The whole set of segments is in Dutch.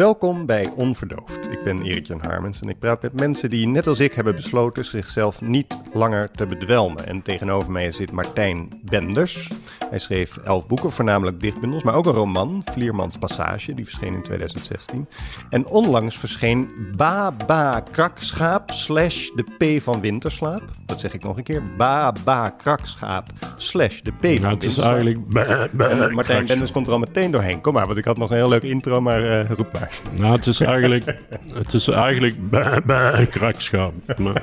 Welkom bij Onverdoofd. Ik ben Erik-Jan Harmens en ik praat met mensen die net als ik hebben besloten zichzelf niet langer te bedwelmen. En tegenover mij zit Martijn Benders. Hij schreef elf boeken, voornamelijk dichtbundels, maar ook een roman, Vliermans Passage, die verscheen in 2016. En onlangs verscheen Baba Krakschaap slash de P van Winterslaap. Dat zeg ik nog een keer. Baba Krakschaap slash de P van Nou, het is eigenlijk... En Martijn Benders komt er al meteen doorheen. Kom maar, want ik had nog een heel leuk intro, maar eh, roep maar. Nou, het is eigenlijk... Het is eigenlijk... Bah, bah, krakschap. Maar,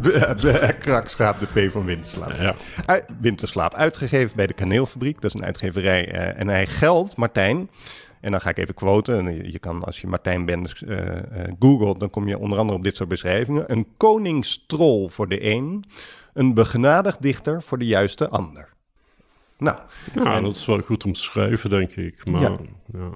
Krakschaap, de P van Winterslaap. ja. Uit- Winterslaap, uitgegeven bij de Kaneelfabriek. Dat is een uitgeverij. eh, en hij geldt, Martijn, en dan ga ik even quoten. En je, kan, als je Martijn Benders eh, eh, googelt, dan kom je onder andere op dit soort beschrijvingen. Een koningstrol voor de een, een begenadigd dichter voor de juiste ander. Nou, ja, En- dat is wel goed omschreven, denk ik. Maar, Ja. ja.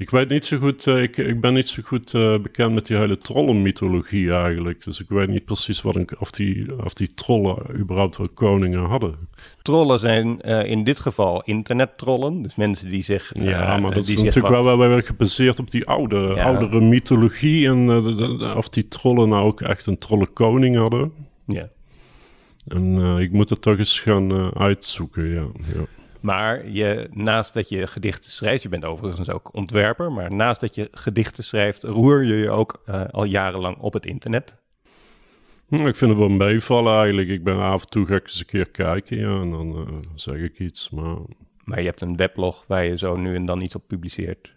Ik weet niet zo goed... eh, ik, ik ben niet zo goed eh, bekend met die hele trollenmythologie eigenlijk. Dus ik weet niet precies wat of, die, of die trollen überhaupt wel koningen hadden. trollen zijn eh, in dit geval internettrollen. Dus mensen die zich... Ja, maar dat is natuurlijk wat- wel, wel weer gebaseerd op die oude, Ja. oudere mythologie. En de- de- of die trollen nou ook echt een trollenkoning hadden. Ja. En ik moet het toch eens gaan uitzoeken, ja. ja. Maar je, naast dat je gedichten schrijft, je bent overigens ook ontwerper, maar naast dat je gedichten schrijft, roer je je ook eh, al jarenlang op het internet. Hm, Ik vind het wel meevallen eigenlijk. Ik ben af en toe ga ik eens een keer kijken, ja, en dan eh, zeg ik iets. Maar Maar je hebt een weblog waar je zo nu en dan iets op publiceert.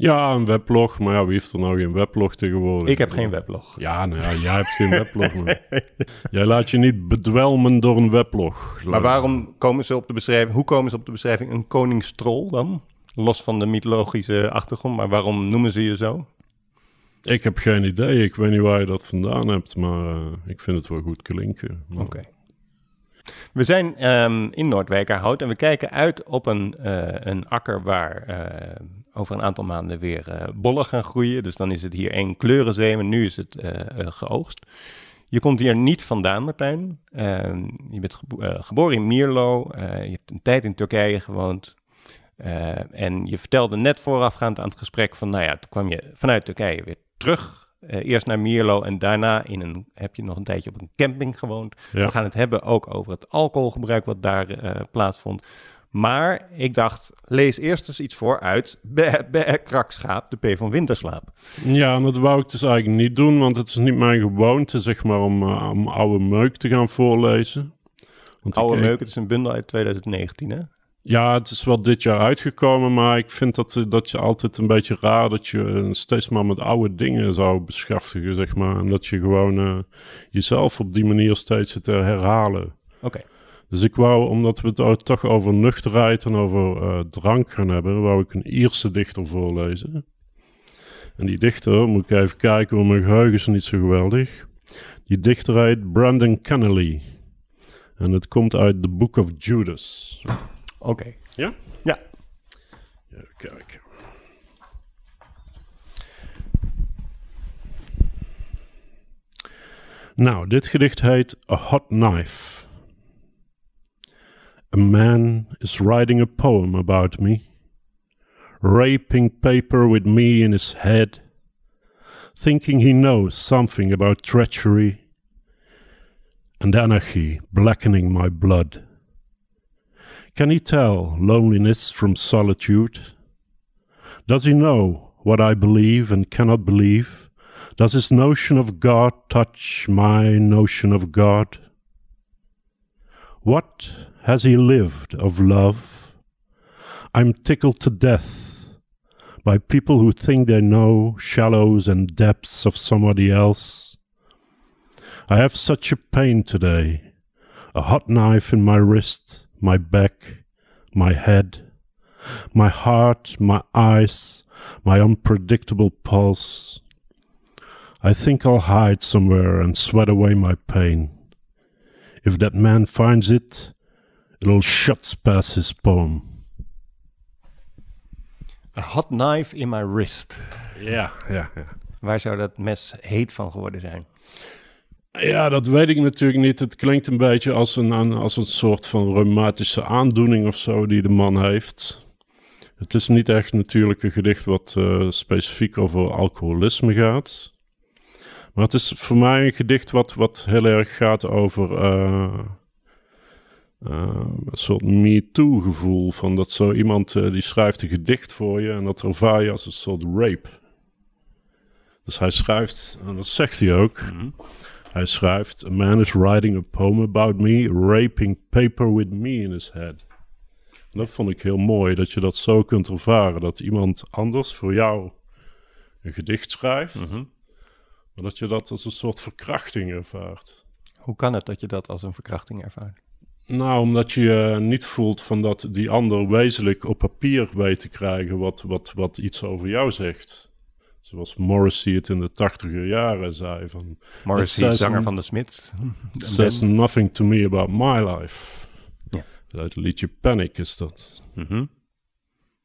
Ja, een weblog. Maar ja, wie heeft er nou geen weblog tegenwoordig? Ik heb geen weblog. Ja, nou ja, jij hebt geen weblog. Maar jij laat je niet bedwelmen door een weblog. Maar waarom komen ze op de beschrijving, hoe komen ze op de beschrijving een koningstrol dan? Los van de mythologische achtergrond, maar waarom noemen ze je zo? Ik heb geen idee. Ik weet niet waar je dat vandaan hebt, maar eh, ik vind het wel goed klinken. Maar- Oké. We zijn ehm, in Noordwijkerhout en we kijken uit op een, eh, een akker waar eh, over een aantal maanden weer eh, bollen gaan groeien. Dus dan is het hier één kleurenzee, maar nu is het eh, eh, geoogst. Je komt hier niet vandaan, Martijn. Ehm, je bent gebo- geboren in Mierlo. je hebt een tijd in Turkije gewoond. En je vertelde net voorafgaand aan het gesprek van, nou ja, toen kwam je vanuit Turkije weer terug. Eerst naar Mierlo en daarna in een, heb je nog een tijdje op een camping gewoond. Ja. We gaan het hebben ook over het alcoholgebruik wat daar plaatsvond. Maar ik dacht, lees eerst eens iets voor uit Krakschaap, de P van Winterslaap. Ja, en dat wou ik dus eigenlijk niet doen, want het is niet mijn gewoonte, zeg maar, om, eh, om oude meuk te gaan voorlezen. Want Oude ik- Meuk, het is een bundel uit 2019, hè? Ja, het is wel dit jaar uitgekomen, maar ik vind dat, eh, dat je altijd een beetje raar dat je eh, steeds maar met oude dingen zou beschaftigen, zeg maar. En dat je gewoon jezelf op die manier steeds zit te herhalen. Oké. Dus ik wou, omdat we het toch over nuchterheid en over eh, drank gaan hebben, wou ik een Ierse dichter voorlezen. En die dichter, moet ik even kijken, want mijn geheugen is niet zo geweldig. Die dichter heet Brandon Kennelly. En het komt uit The Book of Judas. Oké. Ja? Ja. Even kijken. Nou, dit gedicht heet A Hot Knife. A man is writing a poem about me, raping paper with me in his head, thinking he knows something about treachery and anarchy blackening my blood. Can he tell loneliness from solitude? Does he know what I believe and cannot believe? Does his notion of God touch my notion of God? What has he lived of love? I'm tickled to death by people who think they know shallows and depths of somebody else. I have such a pain today, a hot knife in my wrist, my back, my head, my heart, my eyes, my unpredictable pulse. I think I'll hide somewhere and sweat away my pain. If that man finds it, it'll shut past his poem. A hot knife in my wrist. Ja, ja, ja. Waar zou dat mes heet van geworden zijn? Ja, dat weet ik natuurlijk niet. Het klinkt een beetje als een, als een soort van reumatische aandoening of zo die de man heeft. Het is niet echt natuurlijk een gedicht wat eh, specifiek over alcoholisme gaat. Maar het is voor mij een gedicht wat, wat heel erg gaat over eh, een soort me-too-gevoel. Van dat zo iemand eh, die schrijft een gedicht voor je en dat ervaar je als een soort rape. Dus hij schrijft, en dat zegt hij ook. Hij schrijft: A man is writing a poem about me, raping paper with me in his head. Dat vond ik heel mooi, dat je dat zo kunt ervaren. Dat iemand anders voor jou een gedicht schrijft, Mhm. maar dat je dat als een soort verkrachting ervaart. Hoe kan het dat je dat als een verkrachting ervaart? Nou, omdat je je niet voelt van dat die ander wezenlijk op papier weet te krijgen wat, wat, wat iets over jou zegt. Zoals Morrissey het in de tachtiger jaren zei van... Morrissey, zanger van de Smiths. It says nothing to me about my life. Ja. Uit het liedje Panic is dat. Mhm.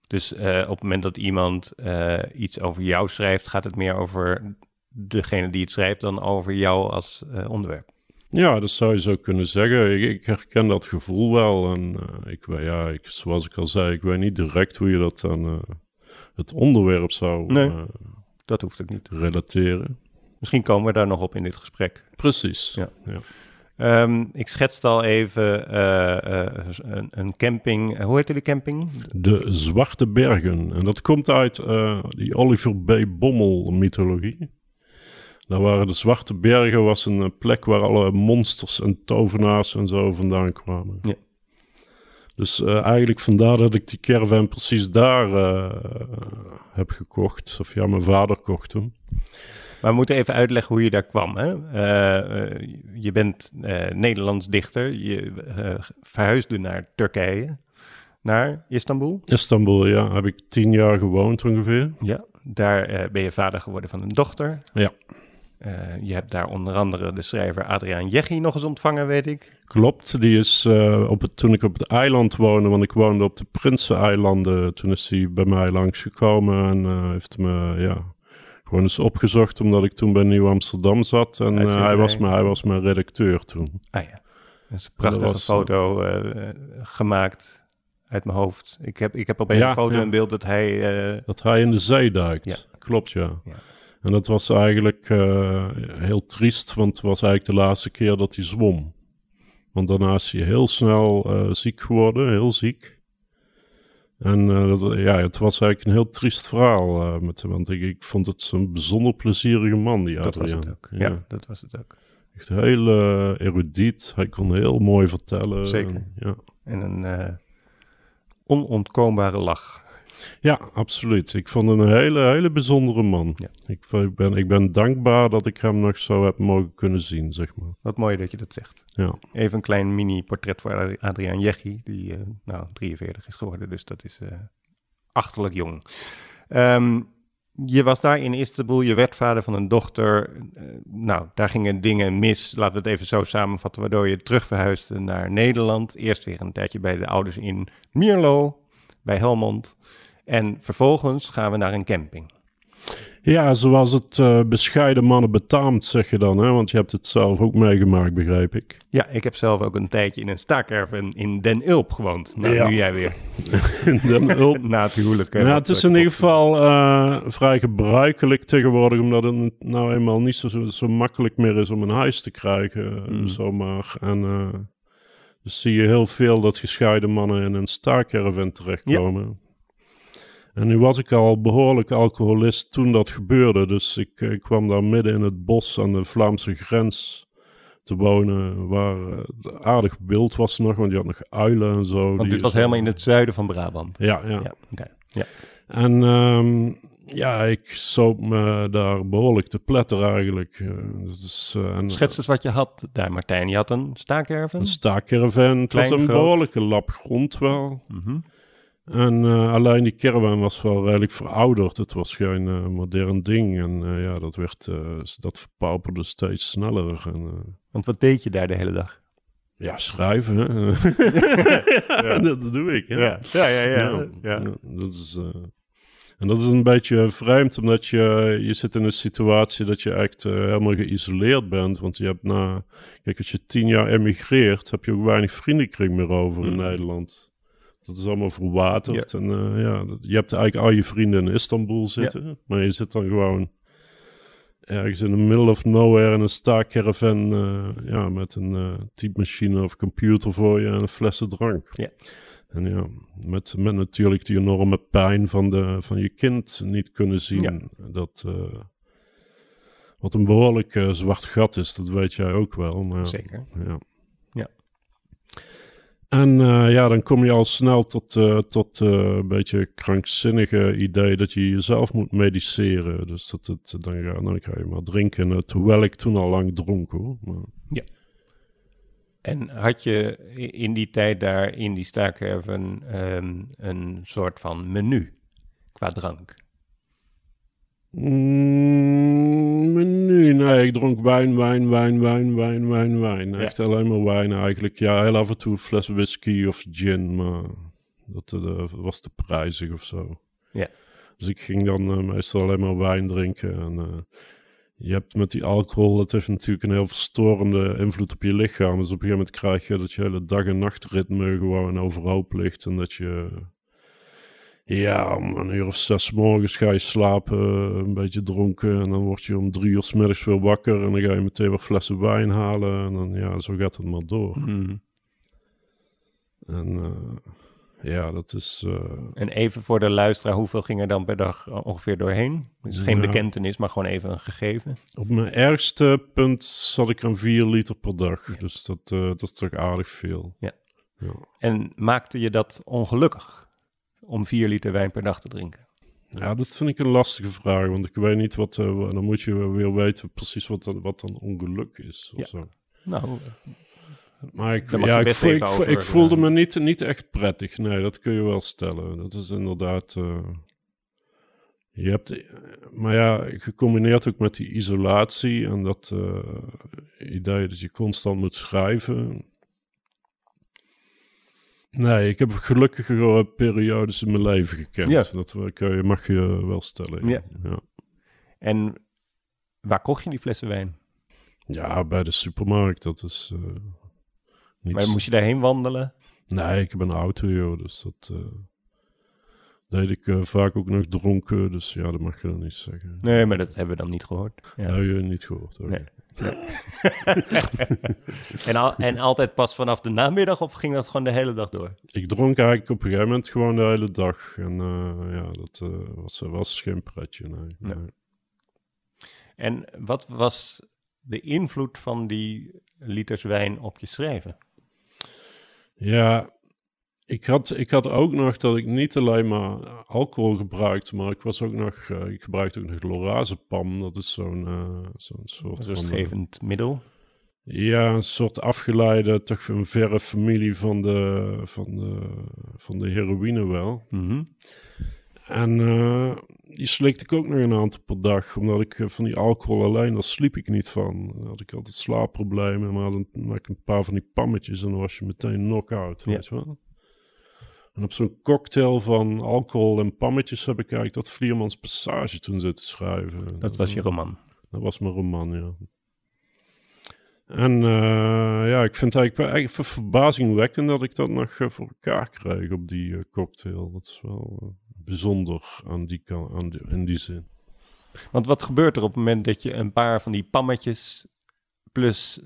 Dus eh, op het moment dat iemand eh, iets over jou schrijft, gaat het meer over degene die het schrijft dan over jou als eh, onderwerp. Ja, dat zou je zo kunnen zeggen. Ik, ik herken dat gevoel wel. En eh, ik, weet- ja, ik, zoals ik al zei, ik weet niet direct hoe je dat aan eh, het onderwerp zou Nee. eh, Dat hoeft ook niet. relateren. Misschien komen we daar nog op in dit gesprek. Precies. Ja. ja. Ehm, ik schetste al even een, een camping. hoe heette die camping? De Zwarte Bergen. En dat komt uit eh, die Oliver B. Bommel mythologie. Daar waren de Zwarte Bergen was een plek waar alle monsters en tovenaars en zo vandaan kwamen. Ja. Dus eh, eigenlijk vandaar dat ik die caravan precies daar eh, heb gekocht. Of ja, mijn vader kocht hem. Maar we moeten even uitleggen hoe je daar kwam. Hè? Eh, je bent Nederlands dichter. Je verhuisde naar Turkije, naar Istanbul. Istanbul, ja, heb ik tien jaar gewoond ongeveer. Ja, daar ben je vader geworden van een dochter. Ja. Eh, je hebt daar onder andere de schrijver Adriaan Jeggi nog eens ontvangen, weet ik. Klopt, die is eh, op het, toen ik op het eiland woonde, want ik woonde op de Prinseneilanden, toen is hij bij mij langsgekomen en eh, heeft me ja, gewoon eens opgezocht, omdat ik toen bij Nieuw Amsterdam zat. En hij, was mijn, hij was mijn redacteur toen. Ah ja, dat is een prachtige was, foto gemaakt uit mijn hoofd. Ik heb, ik heb op een Ja, foto ja. in beeld dat hij... Dat hij in de zee duikt. Ja. Klopt, ja. Ja. En dat was eigenlijk eh, heel triest, want het was eigenlijk de laatste keer dat hij zwom. Want daarna is hij heel snel eh, ziek geworden, heel ziek. En eh, ja, het was eigenlijk een heel triest verhaal. met, want ik, ik vond het zo'n bijzonder plezierige man, die dat was Adriaan. het ook. Ja. dat was het ook. Echt heel erudiet. Hij kon heel mooi vertellen. Zeker. En, ja. En een onontkoombare lach. Ja, absoluut. Ik vond hem een hele, hele bijzondere man. Ja. Ik, ben, ik ben dankbaar dat ik hem nog zo heb mogen kunnen zien, zeg maar. Wat mooi dat je dat zegt. Ja, Even een klein mini-portret voor Adri- Adriaan Jeggi, die eh, nou 43 is geworden, dus dat is eh, achterlijk jong. Ehm, je was daar in Istanbul, je werd vader van een dochter. Eh, nou, daar gingen dingen mis, laten we het even zo samenvatten, waardoor je terug verhuisde naar Nederland. Eerst weer een tijdje bij de ouders in Mierlo, bij Helmond. En vervolgens gaan we naar een camping. ja zoals het eh, bescheiden mannen betaamt, zeg je dan, hè? Want je hebt het zelf ook meegemaakt, begrijp ik. Ja, ik heb zelf ook een tijdje in een staakerven in Den Ulp gewoond. Nou, Ja. nu jij weer. In Den Ulp. Na het huwelijk. Nou, het is eh, in ieder geval eh, vrij gebruikelijk tegenwoordig, omdat het nou eenmaal niet zo, zo, makkelijk meer is om een huis te krijgen, Mm. zomaar. En dus zie je heel veel dat gescheiden mannen in een staarcaravan terechtkomen. En nu was ik al behoorlijk alcoholist toen dat gebeurde, dus ik, eh, ik kwam daar midden in het bos aan de Vlaamse grens te wonen, waar eh, aardig wild was nog, want je had nog uilen en zo. Want die- dit was helemaal in het zuiden van Brabant. Ja, ja. Ja, oké. ja. En ehm, ja, ik zoop me daar behoorlijk te pletter eigenlijk. Eh, en, Schets eens wat je had daar, Martijn. Je had een staakerven. een staakerven. Het was een groot? behoorlijke lap grond wel. Mhm. En eh, alleen die caravan was wel redelijk verouderd. Het was geen eh, modern ding. En eh, ja, dat, werd, dat verpauperde steeds sneller. En, Want wat deed je daar de hele dag? ja, schrijven. Hè? ja, dat, dat doe ik. Hè? Ja, ja, ja. ja. Ja, dat is, en dat is een beetje vreemd, omdat je, je zit in een situatie dat je echt helemaal geïsoleerd bent. Want je hebt na, kijk, als je tien jaar emigreert, heb je ook weinig vriendenkring meer over in Mm. Nederland. Dat is allemaal verwaterd. En eh, ja, je hebt eigenlijk al je vrienden in Istanbul zitten. Maar je zit dan gewoon ergens in the middle of nowhere in een staakcaravan. eh ja, met een eh typemachine of computer voor je en een flessen drank. Ja. En ja, met, met natuurlijk die enorme pijn van, de, van je kind niet kunnen zien. Dat, wat een behoorlijk eh, zwart gat is, dat weet jij ook wel. Maar, Zeker. ja. Ja. En eh, ja, dan kom je al snel tot, eh, tot eh, een beetje krankzinnige idee dat je jezelf moet mediceren. Dus dat het, dan, ga, dan ga je maar drinken. terwijl ik toen al lang dronk hoor. Maar, En had je in die tijd daar in die staakerven ehm een soort van menu qua drank? Mm, menu, nee, ik dronk wijn, wijn, wijn, wijn, wijn, wijn, wijn. Ja. Echt alleen maar wijn eigenlijk. Ja, heel af en toe een fles whisky of gin, maar dat eh, was te prijzig of zo. Ja. Dus ik ging dan eh, meestal alleen maar wijn drinken. En eh, je hebt met die alcohol, dat heeft natuurlijk een heel verstorende invloed op je lichaam. Dus op een gegeven moment krijg je dat je hele dag- en nachtritme gewoon overhoop ligt. En dat je, ja, om een uur of zes morgens ga je slapen, een beetje dronken. En dan word je om drie uur 's middags weer wakker. En dan ga je meteen weer flessen wijn halen. En dan, ja, zo gaat het maar door. Mhm. En eh, ja, dat is... eh, En even voor de luisteraar, hoeveel ging er dan per dag eh, ongeveer doorheen? Dus geen bekentenis, maar gewoon even een gegeven. Op mijn ergste punt zat ik aan 4 liter per dag. Dus dat, dat is toch aardig veel. Ja. Ja. En maakte je dat ongelukkig om vier liter wijn per dag te drinken? Ja, dat vind ik een lastige vraag. Want ik weet niet wat. eh, dan moet je weer weten precies wat dan, wat dan ongeluk is. Of Ja. zo. Nou, Maar ik, ja, ik, over, voelde eh, me niet, niet echt prettig. Nee, dat kun je wel stellen. Dat is inderdaad. eh, je hebt, eh, maar ja, gecombineerd ook met die isolatie en dat eh, idee dat je constant moet schrijven. Nee, ik heb gelukkige periodes in mijn leven gekend. Ja. Dat eh, je, mag je wel stellen. Ja. ja. en waar kocht je die flessen wijn? Ja, bij de supermarkt. Dat is eh niet... Maar moest je daarheen wandelen? Nee, ik heb een auto, joh. Dus dat eh, deed ik vaak ook nog dronken. Dus ja, dat mag je dan niet zeggen. Nee, maar dat hebben we dan niet gehoord. Ja. Je niet gehoord. oké. Nee. en, al, en altijd pas vanaf de namiddag of ging dat gewoon de hele dag door? Ik dronk eigenlijk op een gegeven moment gewoon de hele dag. En eh, ja, dat eh, was, was geen pretje, nee. En wat was de invloed van die liters wijn op je schrijven? Ja, ik had, ik had ook nog dat ik niet alleen maar alcohol gebruikte, maar ik was ook nog, eh, ik gebruikte ook nog lorazepam. Dat is zo'n zo'n soort van... eh, Rustgevend middel. Ja, een soort afgeleide, toch een verre familie van de, van de, van de heroïne wel. Mhm. En die slikte ik ook nog een aantal per dag, omdat ik van die alcohol alleen, daar sliep ik niet van. Dan had ik altijd slaapproblemen, maar dan maak ik een paar van die pammetjes en dan was je meteen knock-out, Ja. weet je wel. En op zo'n cocktail van alcohol en pammetjes heb ik eigenlijk dat Vliermans Passage toen zitten schrijven. Dat was je roman. Dat was mijn roman, ja. En eh, ja, ik vind het eigenlijk, verbazingwekkend dat ik dat nog eh, voor elkaar kreeg op die eh, cocktail. Dat is wel bijzonder aan die, aan die, in die zin. Want wat gebeurt er op het moment dat je een paar van die pammetjes plus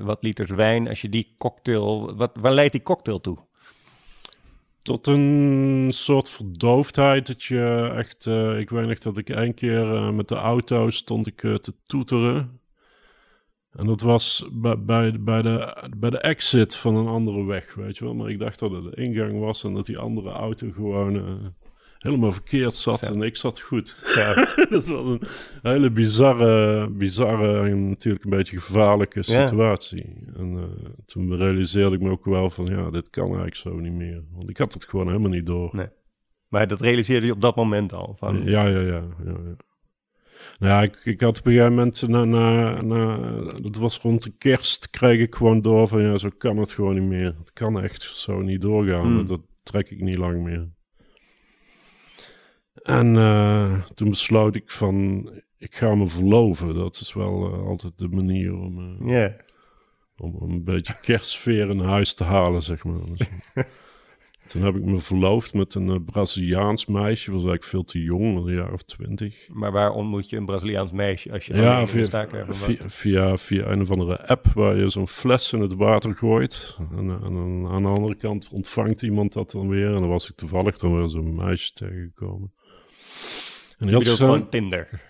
wat liters wijn, als je die cocktail, wat, waar leidt die cocktail toe? Tot een soort verdoofdheid dat je echt... eh, ik weet nog dat ik één keer eh, met de auto stond ik eh, te toeteren. En dat was bij, bij, bij, de, bij de exit van een andere weg, weet je wel. Maar ik dacht dat het de ingang was en dat die andere auto gewoon helemaal verkeerd zat. En ik zat goed. Ja. dat was een hele bizarre, bizarre en natuurlijk een beetje gevaarlijke Ja. situatie. En eh, toen realiseerde ik me ook wel van, ja, dit kan eigenlijk zo niet meer. Want ik had het gewoon helemaal niet door. Nee. Maar dat realiseerde je op dat moment al. Van, Ja, ja, ja. ja, ja. Nou ja, ik, ik had op een gegeven moment, na, na, na, dat was rond de kerst, kreeg ik gewoon door van, ja, zo kan het gewoon niet meer. Het kan echt zo niet doorgaan. Hmm. Dat trek ik niet lang meer. En eh, toen besloot ik van, ik ga me verloven. Dat is wel eh, altijd de manier om, Ja. om, een beetje kerstsfeer in huis te halen, zeg maar. Dus, Toen heb ik me verloofd met een Braziliaans meisje. Was eigenlijk veel te jong, een jaar of twintig. Maar waar ontmoet je een Braziliaans meisje als je Ja, via, de via, via, via een of andere app waar je zo'n fles in het water gooit. En, aan de andere kant ontvangt iemand dat dan weer. En dan was ik toevallig dan weer zo'n meisje tegengekomen. En bedoelt zo'n- gewoon Tinder.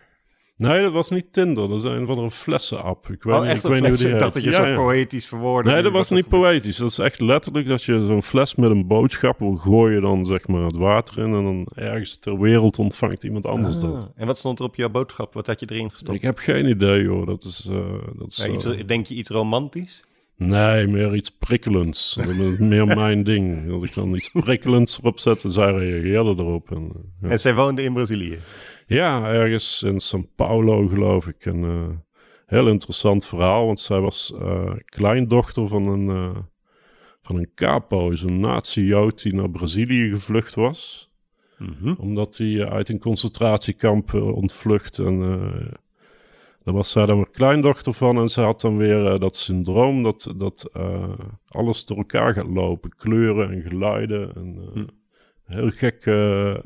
Nee, dat was niet Tinder. Dat is een van een flessenapp. Ik weet oh, niet, echt ik een weet niet hoe fles. die Ik dacht dat je Ja, zo ja. poëtisch verwoordde. Nee, dat was niet dat- poëtisch. Dat is echt letterlijk dat je zo'n fles met een boodschap wil gooien dan zeg maar het water in en dan ergens ter wereld ontvangt iemand anders Ah, dat. En wat stond er op jouw boodschap? Wat had je erin gestopt? Ik heb geen idee hoor. Dat is, eh, dat is Ja, iets, eh, denk je iets romantisch? Nee, meer iets prikkelends. Dat is meer mijn ding. Dat ik dan iets prikkelends erop zet en zij reageerde erop. En, eh, ja. En zij woonde in Brazilië. Ja, ergens in São Paulo geloof ik. Een eh, heel interessant verhaal, want zij was eh, kleindochter van een, van een capo, zo'n nazi-jood die naar Brazilië gevlucht was. Mhm. Omdat hij uit een concentratiekamp ontvlucht. En daar was zij dan weer kleindochter van. En ze had dan weer eh, dat syndroom dat, dat eh, alles door elkaar gaat lopen. Kleuren en geluiden. En, eh, Hm. Heel gekke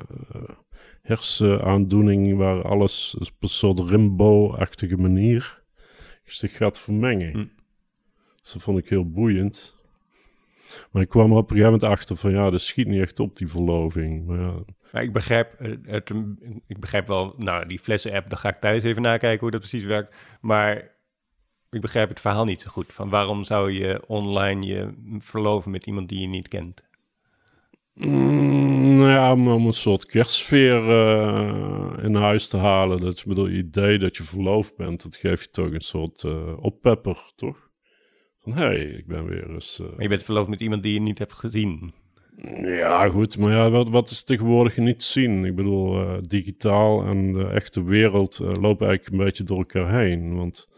hersenaandoening waar alles op een soort Rimbo-achtige manier zich gaat vermengen. Hm. Dus dat vond ik heel boeiend. Maar ik kwam er op een gegeven moment achter van ja, dat schiet niet echt op die verloving. Maar ja, Maar ik begrijp, eh, het, ik begrijp wel, nou, die flessen-app, daar ga ik thuis even nakijken hoe dat precies werkt. Maar ik begrijp het verhaal niet zo goed. Van waarom zou je online je verloven met iemand die je niet kent? Mm, nou ja, om, een soort kerstsfeer eh, in huis te halen. Dat is bedoel, het idee dat je verloofd bent, dat geeft je toch een soort eh oppepper, toch? Van, hé, hey, ik ben weer eens... Maar je bent verloofd met iemand die je niet hebt gezien. Ja, goed, maar ja, wat, wat is tegenwoordig niet zien? Ik bedoel, eh, digitaal en de echte wereld eh, lopen eigenlijk een beetje door elkaar heen. Want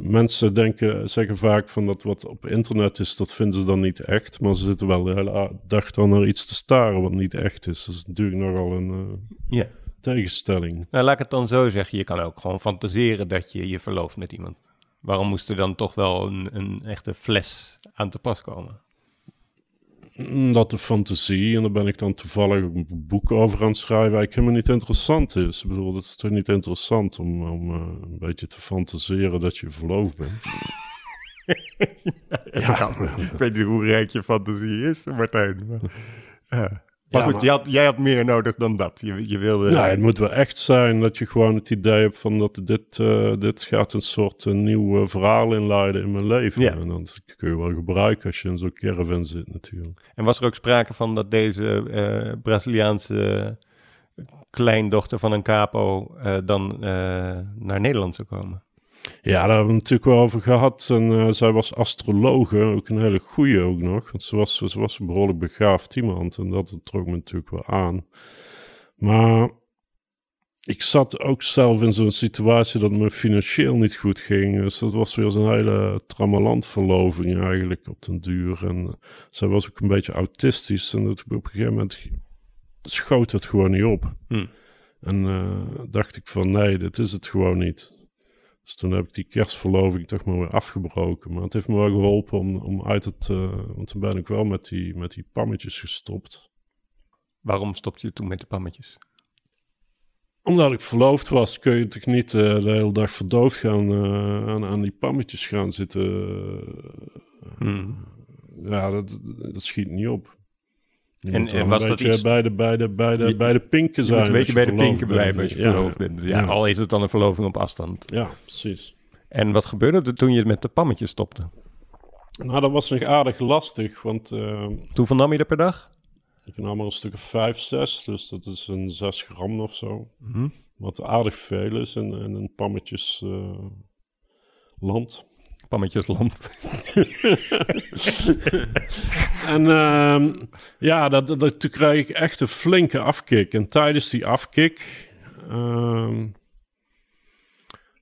mensen denken, zeggen vaak van dat wat op internet is, dat vinden ze dan niet echt. Maar ze zitten wel de hele dag dan naar iets te staren wat niet echt is. Dat is natuurlijk nogal een eh, tegenstelling. Nou, laat ik het dan zo zeggen. Je kan ook gewoon fantaseren dat je je verlooft met iemand. Waarom moest er dan toch wel een, een echte fles aan te pas komen? Mm, Dat de fantasie, en daar ben ik dan toevallig een boek over aan het schrijven, eigenlijk helemaal niet interessant is. Ik bedoel, het is toch niet interessant om, om eh, een beetje te fantaseren dat je verloofd bent. ja, Ik weet niet hoe rijk je fantasie is, Martijn. Maar, ja. Maar Ja, goed, maar- Je had, jij had meer nodig dan dat. Je, je wilde... Nou, het moet wel echt zijn dat je gewoon het idee hebt van dat dit, eh, dit gaat een soort eh, nieuw eh, verhaal inleiden in mijn leven. Ja. En dat kun je wel gebruiken als je in zo'n caravan zit natuurlijk. En was er ook sprake van dat deze Braziliaanse kleindochter van een capo dan naar Nederland zou komen? Ja, daar hebben we het natuurlijk wel over gehad. En eh, zij was astrologe, ook een hele goeie ook nog. Want ze was, ze was een behoorlijk begaafd iemand. En dat trok me natuurlijk wel aan. Maar ik zat ook zelf in zo'n situatie dat me financieel niet goed ging. Dus dat was weer zo'n hele tramaland verloving eigenlijk op den duur. En eh, zij was ook een beetje autistisch. En dat, op een gegeven moment schoot het gewoon niet op. Hm. En eh, dacht ik van nee, dit is het gewoon niet. Dus toen heb ik die kerstverloving toch maar weer afgebroken. Maar het heeft me wel geholpen om, om uit het... eh, want toen ben ik wel met die, met die pammetjes gestopt. Waarom stopte je toen met de pammetjes? Omdat ik verloofd was, kun je toch niet eh, de hele dag verdoofd gaan eh, aan, aan die pammetjes gaan zitten. Hm. Ja, dat, dat schiet niet op. En- en was dat iets- bij de, bij de, bij de, Je- bij de pinken zijn. moet een beetje bij de pinken blijven als je Ja, verloofd bent. Ja, ja. Al is het dan een verloving op afstand. Ja, precies. En wat gebeurde er toen je met de pammetjes stopte? Nou, dat was nog aardig lastig, want... eh, Hoeveel nam je er per dag? Ik nam er een stuk of 5, 6, dus dat is een 6 gram of zo. Mhm. Wat aardig veel is in, in een pammetjes eh, land. Pammetjesland. En ehm, ja, dat, dat, toen kreeg ik echt een flinke afkick. En tijdens die afkick, ehm,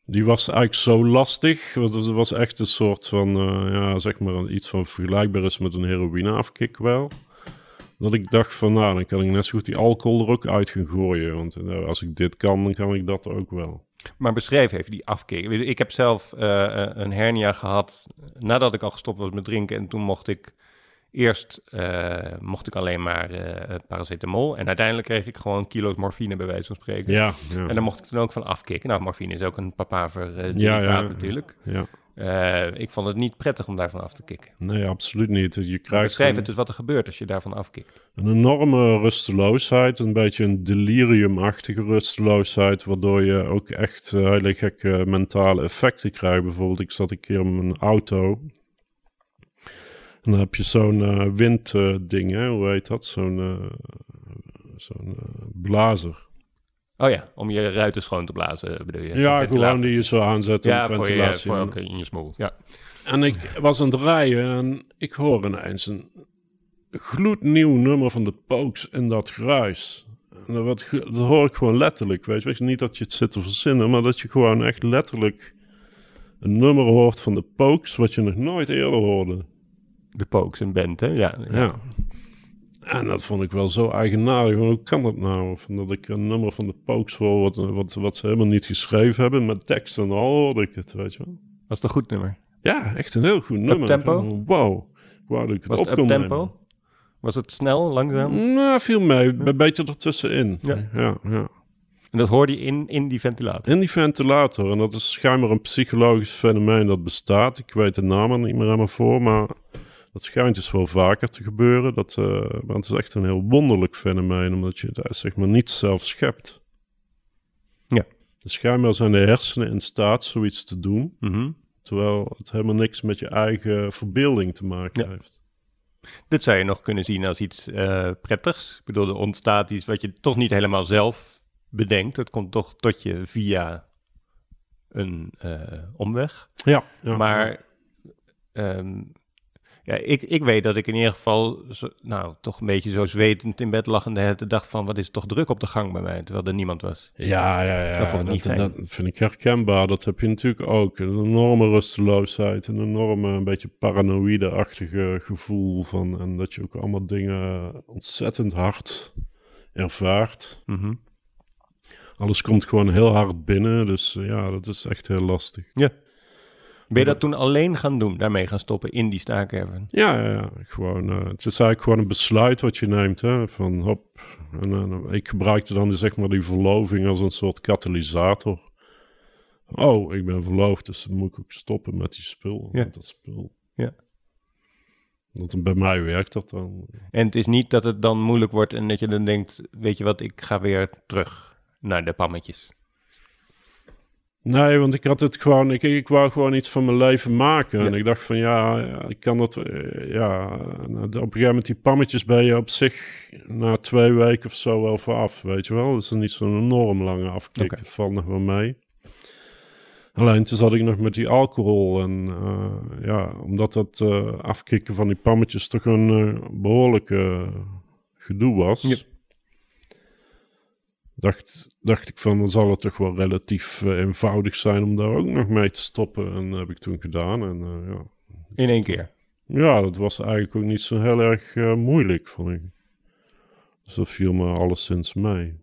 die was eigenlijk zo lastig. Want het was echt een soort van, eh, ja, zeg maar iets van vergelijkbaar is met een heroïne afkick wel. Dat ik dacht van, nou, dan kan ik net zo goed die alcohol er ook uit gaan gooien. Want eh, als ik dit kan, dan kan ik dat ook wel. Maar beschrijf even die afkeer. Ik heb zelf eh, een hernia gehad nadat ik al gestopt was met drinken. En toen mocht ik Eerst eh, mocht ik alleen maar eh, paracetamol. En uiteindelijk kreeg ik gewoon kilo's morfine, bij wijze van spreken. Ja, ja. En daar mocht ik toen ook van afkicken. Nou, morfine is ook een papaver eh ja, ja. natuurlijk. ja. Eh, ik vond het niet prettig om daarvan af te kicken. Nee, absoluut niet. Je krijgt beschrijf een, het dus wat er gebeurt als je daarvan afkikt. een enorme rusteloosheid, een beetje een deliriumachtige rusteloosheid, waardoor je ook echt eh, hele gekke mentale effecten krijgt. Bijvoorbeeld, ik zat een keer in mijn auto. En dan heb je zo'n eh windding, hoe heet dat? Zo'n zo'n blazer. Oh ja, om je ruiten schoon te blazen, bedoel je? Ja, gewoon die je zo aanzet Ja, voor, je, ventilatie. voor ook in je smoel. Ja. En ik was aan het rijden en ik hoor ineens een gloednieuw nummer van de Pokes in dat gruis. En dat, dat hoor ik gewoon letterlijk, weet je. Niet dat je het zit te verzinnen, maar dat je gewoon echt letterlijk een nummer hoort van de Pokes wat je nog nooit eerder hoorde. De Pokes, een band, hè? Ja. ja. Ja. En dat vond ik wel zo eigenaardig. Hoe kan dat nou? Van dat ik een nummer van de Pokes hoor wat, wat, wat ze helemaal niet geschreven hebben. Met tekst en al hoorde ik het, weet je wel. Was het een goed nummer? Ja, echt een heel goed nummer. tempo? Wow. Dat ik het Was op het tempo? Was het snel, langzaam? Nou, viel mee. Een beetje ertussenin. Ja. Ja, ja. En dat hoorde je in, in die ventilator. In die ventilator. En dat is schijnbaar een psychologisch fenomeen dat bestaat. Ik weet de naam er niet meer helemaal voor, maar dat schijnt dus wel vaker te gebeuren. Dat, eh, maar het is echt een heel wonderlijk fenomeen, omdat je daar zeg maar niet zelf schept. Ja. Dus schijnbaar zijn de hersenen in staat zoiets te doen, Mhm. terwijl het helemaal niks met je eigen verbeelding te maken Ja. heeft. Dit zou je nog kunnen zien als iets eh, prettigs. Ik bedoel, er ontstaat iets wat je toch niet helemaal zelf bedenkt. Het komt toch tot je via een eh, omweg. Ja, ja. Maar ehm, ja, ik, ik weet dat ik in ieder geval zo, nou, toch een beetje zo zwetend in bed lag en de dacht van wat is toch druk op de gang bij mij, terwijl er niemand was. Ja, ja, ja. Dat vond ik niet dat, vind ik herkenbaar. Dat heb je natuurlijk ook. Een enorme rusteloosheid. Een enorme, een beetje paranoïde-achtige gevoel van... En dat je ook allemaal dingen ontzettend hard ervaart. Mhm. Alles komt gewoon heel hard binnen. Dus ja, dat is echt heel lastig. Ja. Ben je dat toen alleen gaan doen, daarmee gaan stoppen in die staakerven? Ja, ja, ja. Gewoon, eh, het is eigenlijk gewoon een besluit wat je neemt. Hè? Van hop. En, eh, ik gebruikte dan zeg maar die verloving als een soort katalysator. Oh, ik ben verloofd, dus dan moet ik ook stoppen met die spul. Ja. Met dat spul. Ja. Dat, bij mij werkt dat dan. En het is niet dat het dan moeilijk wordt en dat je dan denkt, weet je wat, ik ga weer terug naar de pammetjes. Nee, want ik had het gewoon, ik, ik wou gewoon iets van mijn leven maken. Ja. En ik dacht van ja, ik kan dat, eh, ja, en op een gegeven moment die pammetjes ben je op zich na twee weken of zo wel vanaf, weet je wel. Dat is niet zo'n enorm lange afkik, Oké. dat valt nog wel mee. Alleen toen zat ik nog met die alcohol en eh, ja, omdat dat eh, afkicken van die pammetjes toch een eh, behoorlijke gedoe was. Ja. Dacht, dacht ik van, dan zal het toch wel relatief eh, eenvoudig zijn om daar ook nog mee te stoppen. En dat heb ik toen gedaan. En eh, ja. In één keer. ja, dat was eigenlijk ook niet zo heel erg eh, moeilijk, vond ik. Dus dat viel me alleszins mee.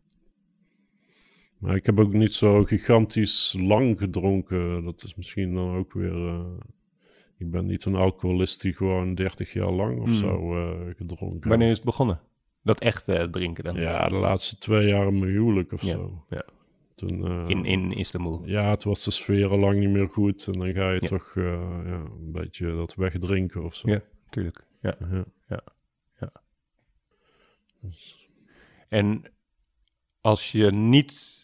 Maar ik heb ook niet zo gigantisch lang gedronken. Dat is misschien dan ook weer... ik ben niet een alcoholist die gewoon 30 jaar lang of Hmm. zo gedronken Wanneer is het begonnen? Dat echt eh, drinken dan? Ja, de laatste twee jaar mijn huwelijk of Ja, zo. ja. Toen, eh, In, in Istanbul. Ja, het was de sfeer al lang niet meer goed. En dan ga je Ja. toch eh, ja, een beetje dat wegdrinken of zo. Ja, tuurlijk. Ja. Ja. Dus- En als je niet...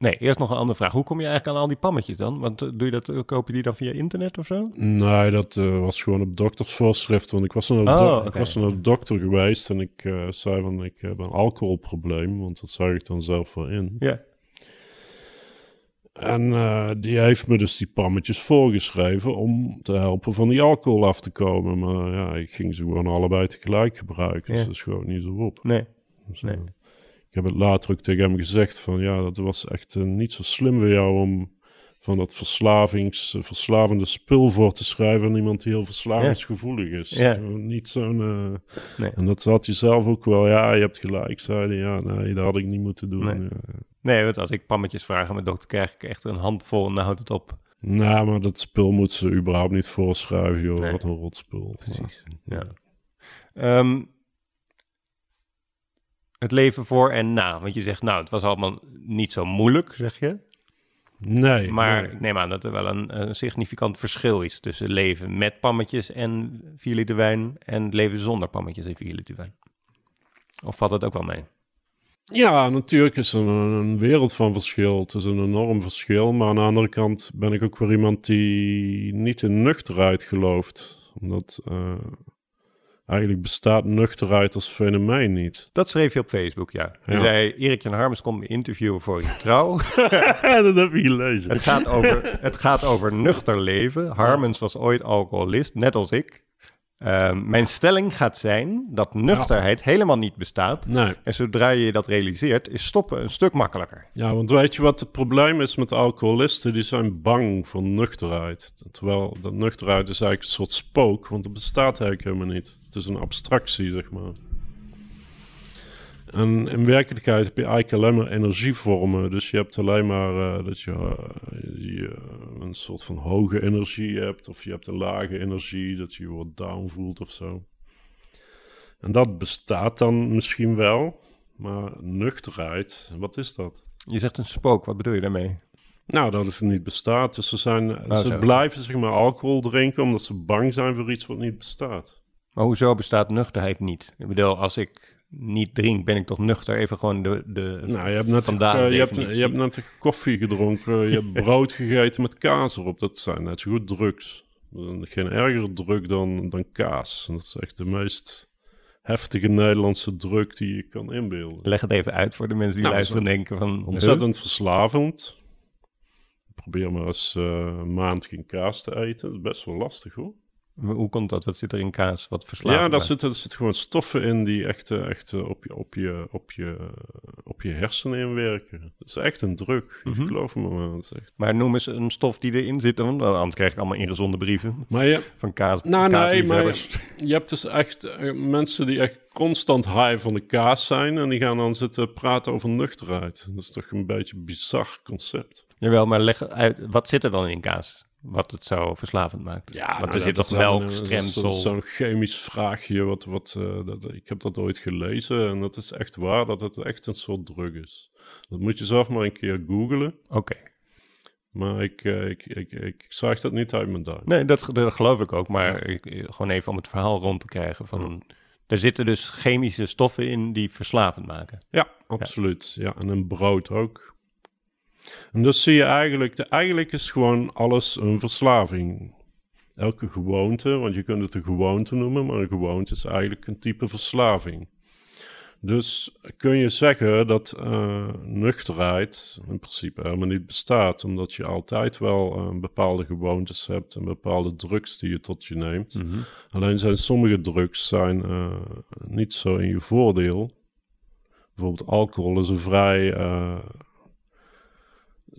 Nee, eerst nog een andere vraag. Hoe kom je eigenlijk aan al die pammetjes dan? Want eh, doe je dat, eh, koop je die dan via internet of zo? Nee, dat eh, was gewoon op doktersvoorschrift. Want ik was naar de, Oh, oké. ik was naar de dokter geweest en ik zei van ik heb een alcoholprobleem. Want dat zag ik dan zelf wel in. Ja. En die heeft me dus die pammetjes voorgeschreven om te helpen van die alcohol af te komen. Maar ja, ik ging ze gewoon allebei tegelijk gebruiken. Dus dat is gewoon niet zo op. Nee. Dus, Nee. Ik heb het later ook tegen hem gezegd van ja, dat was echt eh, niet zo slim van jou om van dat verslavings, eh, verslavende spul voor te schrijven aan iemand die heel verslavingsgevoelig is. Ja. Niet zo'n... eh, Nee. En dat had je zelf ook wel. Ja, je hebt gelijk, zei hij. Ja, nee, dat had ik niet moeten doen. Nee. Ja. Nee, want als ik pammetjes vraag aan mijn dokter, krijg ik echt een handvol en dan houdt het op. Nou, maar dat spul moet ze überhaupt niet voorschrijven, joh. Nee. Wat een rotspul. Precies, ja. Ehm, het leven voor en na. Want je zegt, nou, het was allemaal niet zo moeilijk, zeg je. Nee. Maar nee. ik neem aan dat er wel een, een significant verschil is tussen leven met pammetjes en 4 liter wijn en leven zonder pammetjes en 4 liter wijn. Of valt dat ook wel mee? Ja, natuurlijk is er een, een wereld van verschil. Het is een enorm verschil. Maar aan de andere kant ben ik ook weer iemand die niet in nuchterheid gelooft. Omdat eh, eigenlijk bestaat nuchterheid als fenomeen niet. Dat schreef je op Facebook, ja. Je Ja. zei, Erik Jan Harmens komt me interviewen voor je trouw. dat heb je gelezen. het, gaat over, het gaat over nuchter leven. Harmens was ooit alcoholist, net als ik. Ehm, mijn stelling gaat zijn dat nuchterheid helemaal niet bestaat. Nee. En zodra je dat realiseert, is stoppen een stuk makkelijker. Ja, want weet je wat het probleem is met alcoholisten? Die zijn bang voor nuchterheid. Terwijl dat nuchterheid is eigenlijk een soort spook, want het bestaat eigenlijk helemaal niet. Het is een abstractie, zeg maar. En in werkelijkheid heb je eigenlijk alleen maar energievormen. Dus je hebt alleen maar eh, dat je, eh, je een soort van hoge energie hebt. Of je hebt een lage energie, dat je je wat down voelt of zo. En dat bestaat dan misschien wel. Maar nuchterheid, wat is dat? Je zegt een spook, wat bedoel je daarmee? Nou, dat het niet bestaat. Dus ze, zijn, ze zo. blijven zeg maar alcohol drinken omdat ze bang zijn voor iets wat niet bestaat. Maar hoezo bestaat nuchterheid niet? Ik bedoel, als ik niet drink, ben ik toch nuchter? Even gewoon de, de Nou, je hebt net, vandaag eh, je hebt, je hebt net koffie gedronken, je hebt brood gegeten met kaas erop. Dat zijn net zo goed drugs. Geen erger drug dan, dan kaas. En dat is echt de meest heftige Nederlandse drug die je kan inbeelden. Leg het even uit voor de mensen die Nou, luisteren en denken van... Ontzettend verslavend. Probeer maar eens eh, een maand geen kaas te eten. Dat is best wel lastig hoor. Hoe komt dat? Wat zit er in kaas? Wat verslaafd Ja, daar zitten, er zitten gewoon stoffen in die echt, eh, echt eh, op, je, op, je, op, je, op je hersenen inwerken. Dat is echt een druk. Mhm. Geloof me maar. Dat is echt... Maar noem eens een stof die erin zit. Want anders krijg ik allemaal ingezonde brieven Maar je, van kaas. nou, nee, maar kaasliefhebbers. je hebt dus echt eh, mensen die echt constant high van de kaas zijn. En die gaan dan zitten praten over nuchterheid. Dat is toch een beetje een bizar concept. Jawel, maar leg uit, wat zit er dan in kaas? Wat het zo verslavend maakt? Want nou, er zit dat toch melk, dat is stremsel... Zo'n chemisch vraagje. Wat, wat, eh, dat, ik heb dat ooit gelezen. En dat is echt waar dat het echt een soort drug is. Dat moet je zelf maar een keer googlen. Oké. Maar ik, eh, ik, ik, ik zag dat niet uit mijn duim. Nee, dat, dat geloof ik ook. Maar ik, eh, gewoon even om het verhaal rond te krijgen. Van, Er zitten dus chemische stoffen in die verslavend maken. Ja, absoluut. Ja, en een brood ook. En dus zie je eigenlijk, de, eigenlijk is gewoon alles een verslaving. Elke gewoonte, want je kunt het een gewoonte noemen, maar een gewoonte is eigenlijk een type verslaving. Dus kun je zeggen dat eh, nuchterheid in principe helemaal niet bestaat, omdat je altijd wel eh, bepaalde gewoontes hebt en bepaalde drugs die je tot je neemt. Alleen zijn sommige drugs zijn eh, niet zo in je voordeel. Bijvoorbeeld alcohol is een vrij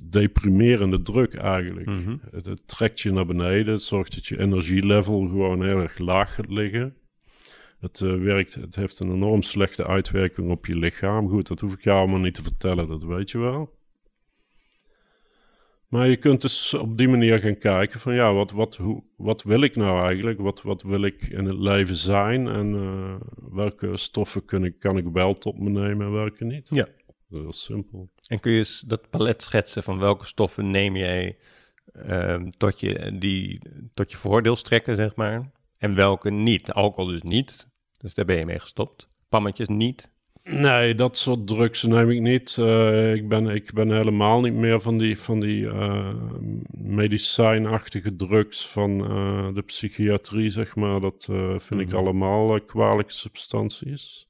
deprimerende druk eigenlijk. Mhm. het, het trekt je naar beneden, het zorgt dat je energielevel gewoon heel erg laag gaat liggen. Het, eh, werkt, het heeft een enorm slechte uitwerking op je lichaam. Goed, dat hoef ik jou allemaal niet te vertellen, dat weet je wel. Maar je kunt dus op die manier gaan kijken van ja, wat, wat, hoe, wat wil ik nou eigenlijk? Wat, wat wil ik in het leven zijn? En eh, welke stoffen kun ik, kan ik wel tot me nemen en welke niet? Ja. Dat is heel simpel. En kun je eens dat palet schetsen van welke stoffen neem jij ehm, tot, je, die, tot je voordeel strekken, zeg maar. En welke niet. Alcohol dus niet. Dus daar ben je mee gestopt. Pammetjes niet. Nee, dat soort drugs neem ik niet. Eh, ik, ben, ik ben helemaal niet meer van die, van die eh, medicijnachtige drugs van eh, de psychiatrie, zeg maar. Dat vind ik Mhm. allemaal kwalijke substanties.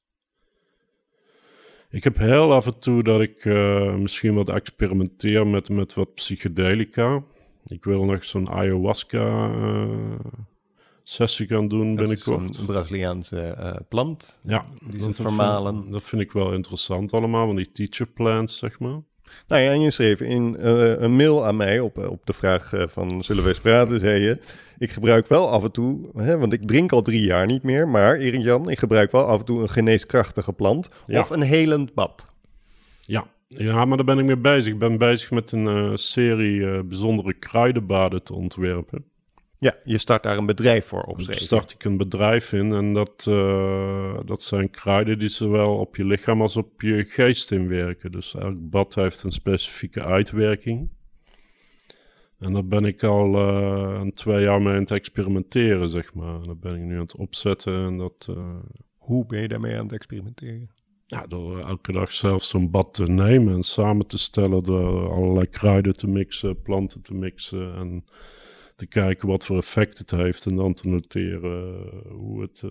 Ik heb heel af en toe dat ik eh, misschien wat experimenteer met, met wat psychedelica. Ik wil nog zo'n ayahuasca eh, sessie gaan doen Dat binnenkort. een Braziliaanse eh, plant. Ja, Die dat, vermalen. Vind, dat vind ik wel interessant allemaal, van die teacher plants, zeg maar. Nou ja, en je schreef in eh, een mail aan mij op, op de vraag eh, van zullen we eens praten, zei je... Ik gebruik wel af en toe, hè, want ik drink al drie jaar niet meer... maar Erik Jan, ik gebruik wel af en toe een geneeskrachtige plant Ja. of een helend bad. Ja, Ja, maar daar ben ik mee bezig. Ik ben bezig met een eh, serie eh, bijzondere kruidenbaden te ontwerpen. Ja, je start daar een bedrijf voor op Daar start ik een bedrijf in en dat, eh, dat zijn kruiden die zowel op je lichaam als op je geest inwerken. Dus elk bad heeft een specifieke uitwerking. En daar ben ik al eh, een twee jaar mee aan het experimenteren, zeg maar. En dat ben ik nu aan het opzetten en dat... eh, Hoe ben je daarmee aan het experimenteren? Ja, door elke dag zelf zo'n bad te nemen en samen te stellen, door allerlei kruiden te mixen, planten te mixen en te kijken wat voor effect het heeft en dan te noteren hoe het, eh,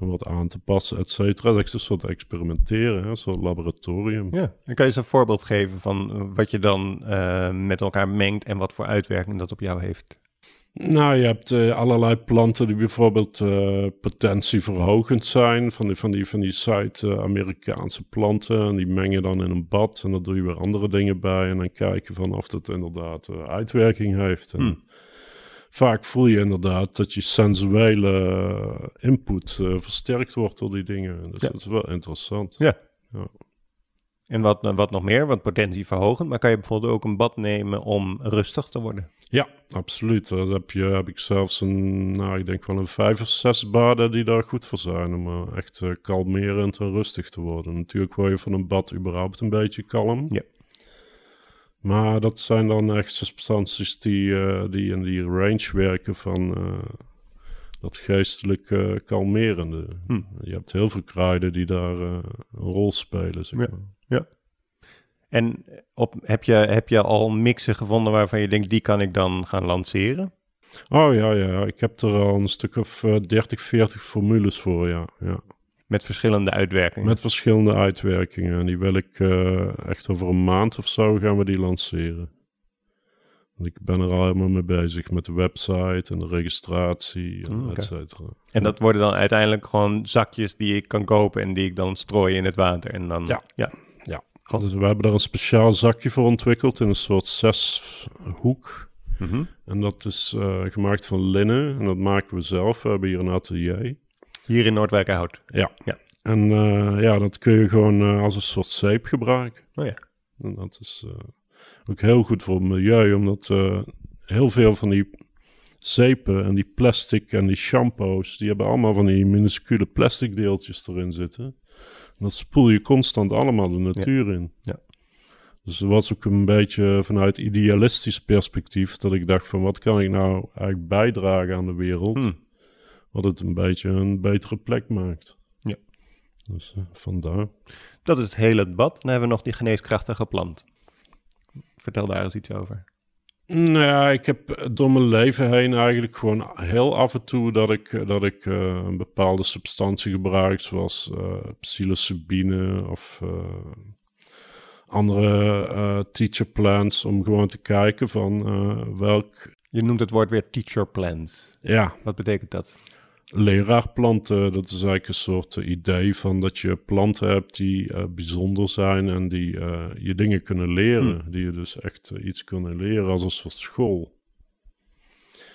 en wat aan te passen, et cetera. Dat is een soort experimenteren, een soort laboratorium. Ja, dan kan je eens een voorbeeld geven van eh, wat je dan eh, met elkaar mengt en wat voor uitwerking dat op jou heeft. Nou, je hebt eh, allerlei planten die bijvoorbeeld eh, potentieverhogend zijn. Van die, van die, van die Zuid-Amerikaanse planten. En die meng je dan in een bad. En dan doe je weer andere dingen bij. En dan kijken van of dat inderdaad eh, uitwerking heeft. En Hmm. Vaak voel je inderdaad dat je sensuele eh, input eh, versterkt wordt door die dingen. Dus Ja. dat is wel interessant. Ja. Ja. En wat, wat nog meer, want potentie verhogen, maar kan je bijvoorbeeld ook een bad nemen om rustig te worden? Ja, absoluut. Dat heb, je, heb ik zelfs een, nou, ik denk wel een vijf of zes baden die daar goed voor zijn. Om eh, echt eh, kalmerend en rustig te worden. Natuurlijk word je van een bad überhaupt een beetje kalm. Ja. Maar dat zijn dan echt substanties die, eh, die in die range werken van dat geestelijke kalmerende. Hm. Je hebt heel veel kruiden die daar een rol spelen, zeg Ja. En op, heb, je, heb je al mixen gevonden waarvan je denkt, die kan ik dan gaan lanceren? Oh ja, ja. Ik heb er al een stuk of eh, 30, 40 formules voor, ja. ja. Met verschillende uitwerkingen. Met verschillende uitwerkingen. En die wil ik eh, echt over een maand of zo gaan we die lanceren. Want ik ben er al helemaal mee bezig met de website en de registratie, en Mm, oké. et cetera. En dat worden dan uiteindelijk gewoon zakjes die ik kan kopen en die ik dan strooi in het water. En dan, Ja. ja. Dus we hebben daar een speciaal zakje voor ontwikkeld in een soort zeshoek. Mhm. En dat is eh, gemaakt van linnen en dat maken we zelf. We hebben hier een atelier. Hier in Noordwijkerhout. Ja. Ja. En eh, ja, dat kun je gewoon eh, als een soort zeep gebruiken. Oh ja. En dat is ook heel goed voor het milieu, omdat heel veel van die zeepen en die plastic en die shampoos, die hebben allemaal van die minuscule plastic deeltjes erin zitten. Dat spoel je constant allemaal de natuur in. Ja. Dus er was ook een beetje vanuit idealistisch perspectief dat ik dacht van wat kan ik nou eigenlijk bijdragen aan de wereld, Hm. wat het een beetje een betere plek maakt. Ja. Dus eh, vandaar. Dat is het hele bad. Dan hebben we nog die geneeskrachtige plant. Vertel daar eens iets over. Nou ja, ik heb door mijn leven heen eigenlijk gewoon heel af en toe dat ik, dat ik eh, een bepaalde substantie gebruik, zoals eh psilocybine of eh, andere teacher plants, om gewoon te kijken van welk, Je noemt het woord weer teacher plants. ja, Wat betekent dat? Leraarplanten, dat is eigenlijk een soort eh, idee van dat je planten hebt die eh, bijzonder zijn en die eh, je dingen kunnen leren, die je dus echt eh, iets kunnen leren als een soort school.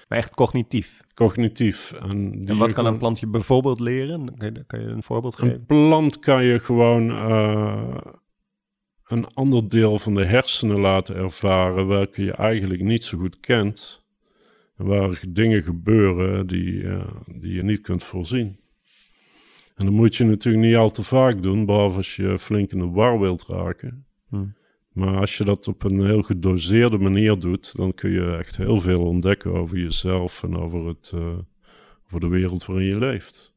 Maar echt cognitief. Cognitief. En, die En wat kan gewoon- een plantje bijvoorbeeld leren? Kan je, kan je een voorbeeld geven? Een plant kan je gewoon eh, een ander deel van de hersenen laten ervaren, welke je eigenlijk niet zo goed kent. Waar dingen gebeuren die, eh, die je niet kunt voorzien. En dat moet je natuurlijk niet al te vaak doen, behalve als je flink in de war wilt raken. Hm. Maar als je dat op een heel gedoseerde manier doet, dan kun je echt heel veel ontdekken over jezelf en over, het, eh, over de wereld waarin je leeft.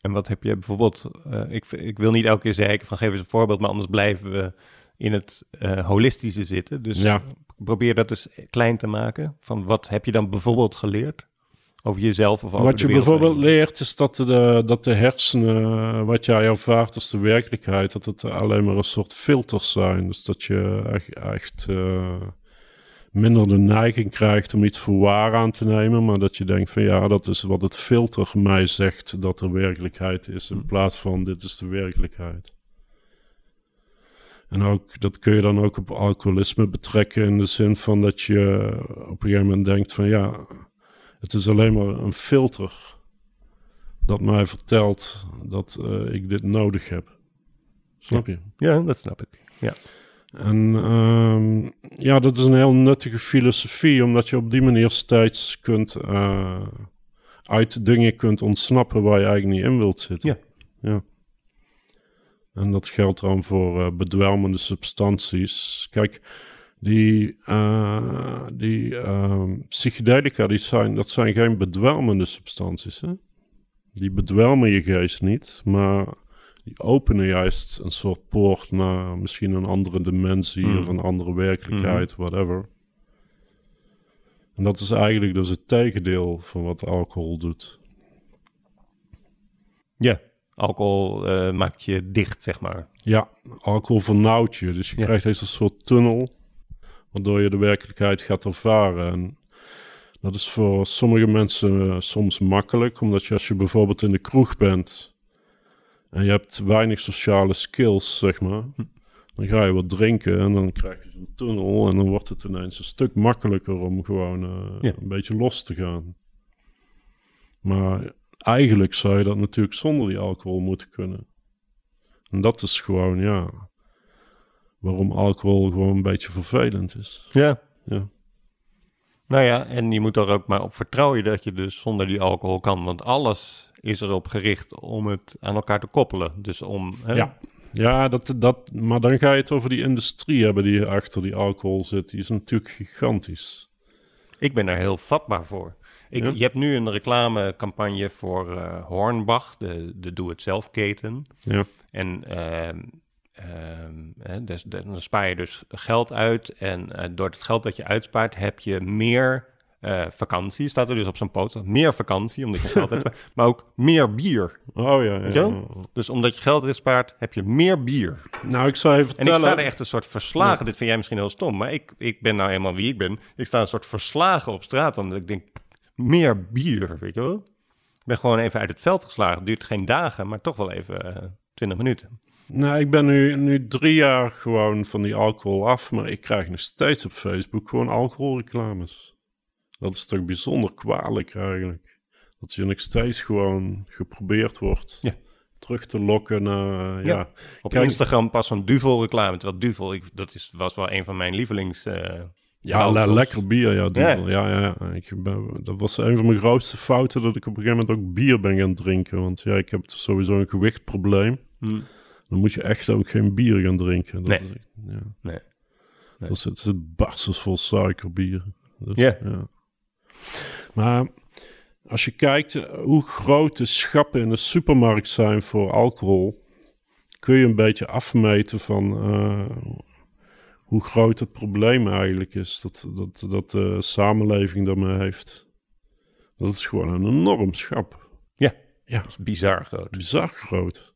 En wat heb je bijvoorbeeld... eh, ik, ik wil niet elke keer zeggen van geef eens een voorbeeld, maar anders blijven we in het holistische zitten. Dus Ja. Probeer dat eens klein te maken. Van wat heb je dan bijvoorbeeld geleerd over jezelf of over Wat je bijvoorbeeld leert is dat de, dat de hersenen, wat jij ervaart als de werkelijkheid, dat het alleen maar een soort filters zijn. Dus dat je echt, echt eh, minder de neiging krijgt om iets voor waar aan te nemen, maar dat je denkt van ja, dat is wat het filter mij zegt dat er werkelijkheid is, in plaats van dit is de werkelijkheid. En ook, dat kun je dan ook op alcoholisme betrekken in de zin van dat je op een gegeven moment denkt van ja, het is alleen maar een filter dat mij vertelt dat eh, ik dit nodig heb. Snap je? Ja, dat snap ik. Ja. En ehm, ja, dat is een heel nuttige filosofie, omdat je op die manier steeds kunt uh, uit dingen kunt ontsnappen waar je eigenlijk niet in wilt zitten. Ja. ja. En dat geldt dan voor uh, bedwelmende substanties. Kijk, die, uh, die ehm, psychedelica, die zijn, dat zijn geen bedwelmende substanties. Hè? Die bedwelmen je geest niet, maar die openen juist een soort poort naar misschien een andere dimensie Mm. of een andere werkelijkheid, Hmm. whatever. En dat is eigenlijk dus het tegendeel van wat alcohol doet. Ja, alcohol eh, maakt je dicht, zeg maar. Ja, alcohol vernauwt je. Dus je Ja. krijgt deze soort tunnel, waardoor je de werkelijkheid gaat ervaren. En dat is voor sommige mensen eh, soms makkelijk, omdat je als je bijvoorbeeld in de kroeg bent en je hebt weinig sociale skills, zeg maar, Hm. dan ga je wat drinken en dan krijg je zo'n tunnel en dan wordt het ineens een stuk makkelijker om gewoon eh, Ja. een beetje los te gaan. Maar eigenlijk zou je dat natuurlijk zonder die alcohol moeten kunnen. En dat is gewoon, ja, waarom alcohol gewoon een beetje vervelend is. Ja. Ja. Nou ja, en je moet er ook maar op vertrouwen dat je dus zonder die alcohol kan. Want alles is erop gericht om het aan elkaar te koppelen. Dus om... Hè? Ja. Ja, dat, dat, maar dan ga je het over die industrie hebben die achter die alcohol zit. Die is natuurlijk gigantisch. Ik ben daar heel vatbaar voor. Ik, Ja? Je hebt nu een reclamecampagne voor eh, Hornbach, de, de doe-het-zelf keten. Ja, En ehm, ehm, dus, dan spaar je dus geld uit. En eh, door het geld dat je uitspaart, heb je meer eh, vakantie. Staat er dus op zo'n poster. Meer vakantie, omdat je geld uitspaart. Maar ook meer bier. oh ja. Ja. Dus omdat je geld uitspaart, heb je meer bier. Nou, ik zou even En ik vertellen. sta er echt een soort verslagen. Dit vind jij misschien heel stom, maar ik, ik ben nou eenmaal wie ik ben. Ik sta een soort verslagen op straat. Want ik denk, meer bier, weet je wel? Ik ben gewoon even uit het veld geslagen. Het duurt geen dagen, maar toch wel even eh 20 minuten. Nou, ik ben nu, nu drie jaar gewoon van die alcohol af, maar ik krijg nog steeds op Facebook gewoon alcoholreclames. Dat is toch bijzonder kwalijk eigenlijk. Dat je nog steeds gewoon geprobeerd wordt Ja. terug te lokken naar, eh, ja. Ja. Op Kijk- Instagram pas zo'n Duvel reclame. Terwijl Duvel, ik, dat is, was wel een van mijn lievelings... eh, Ja, le- lekker bier, ja. Ja. Ja, ja. Ik ben, dat was een van mijn grootste fouten, dat ik op een gegeven moment ook bier ben gaan drinken. Want ja, ik heb sowieso een gewichtprobleem. hm, Dan moet je echt ook geen bier gaan drinken. Dat Nee. is ja. nee. Dat het zit barstens vol suikerbier. Dus, Ja. ja. Maar als je kijkt eh, hoe groot de schappen in de supermarkt zijn voor alcohol, kun je een beetje afmeten van eh, hoe groot het probleem eigenlijk is dat, dat, dat de samenleving daarmee heeft. Dat is gewoon een enorm schap. Ja, Ja. dat is bizar groot. Bizar groot.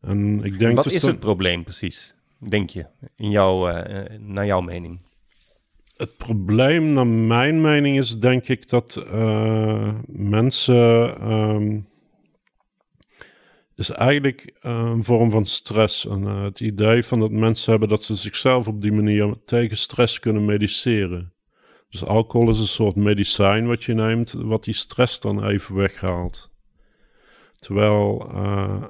En ik denk Wat dus is dat- het probleem precies, denk je? In jouw, eh, eh, naar jouw mening? Het probleem, naar mijn mening, is denk ik dat eh, mensen. ehm, is eigenlijk eh, een vorm van stress. En eh, het idee van dat mensen hebben dat ze zichzelf op die manier tegen stress kunnen mediceren. Dus alcohol is een soort medicijn wat je neemt, wat die stress dan even weghaalt. Terwijl eh,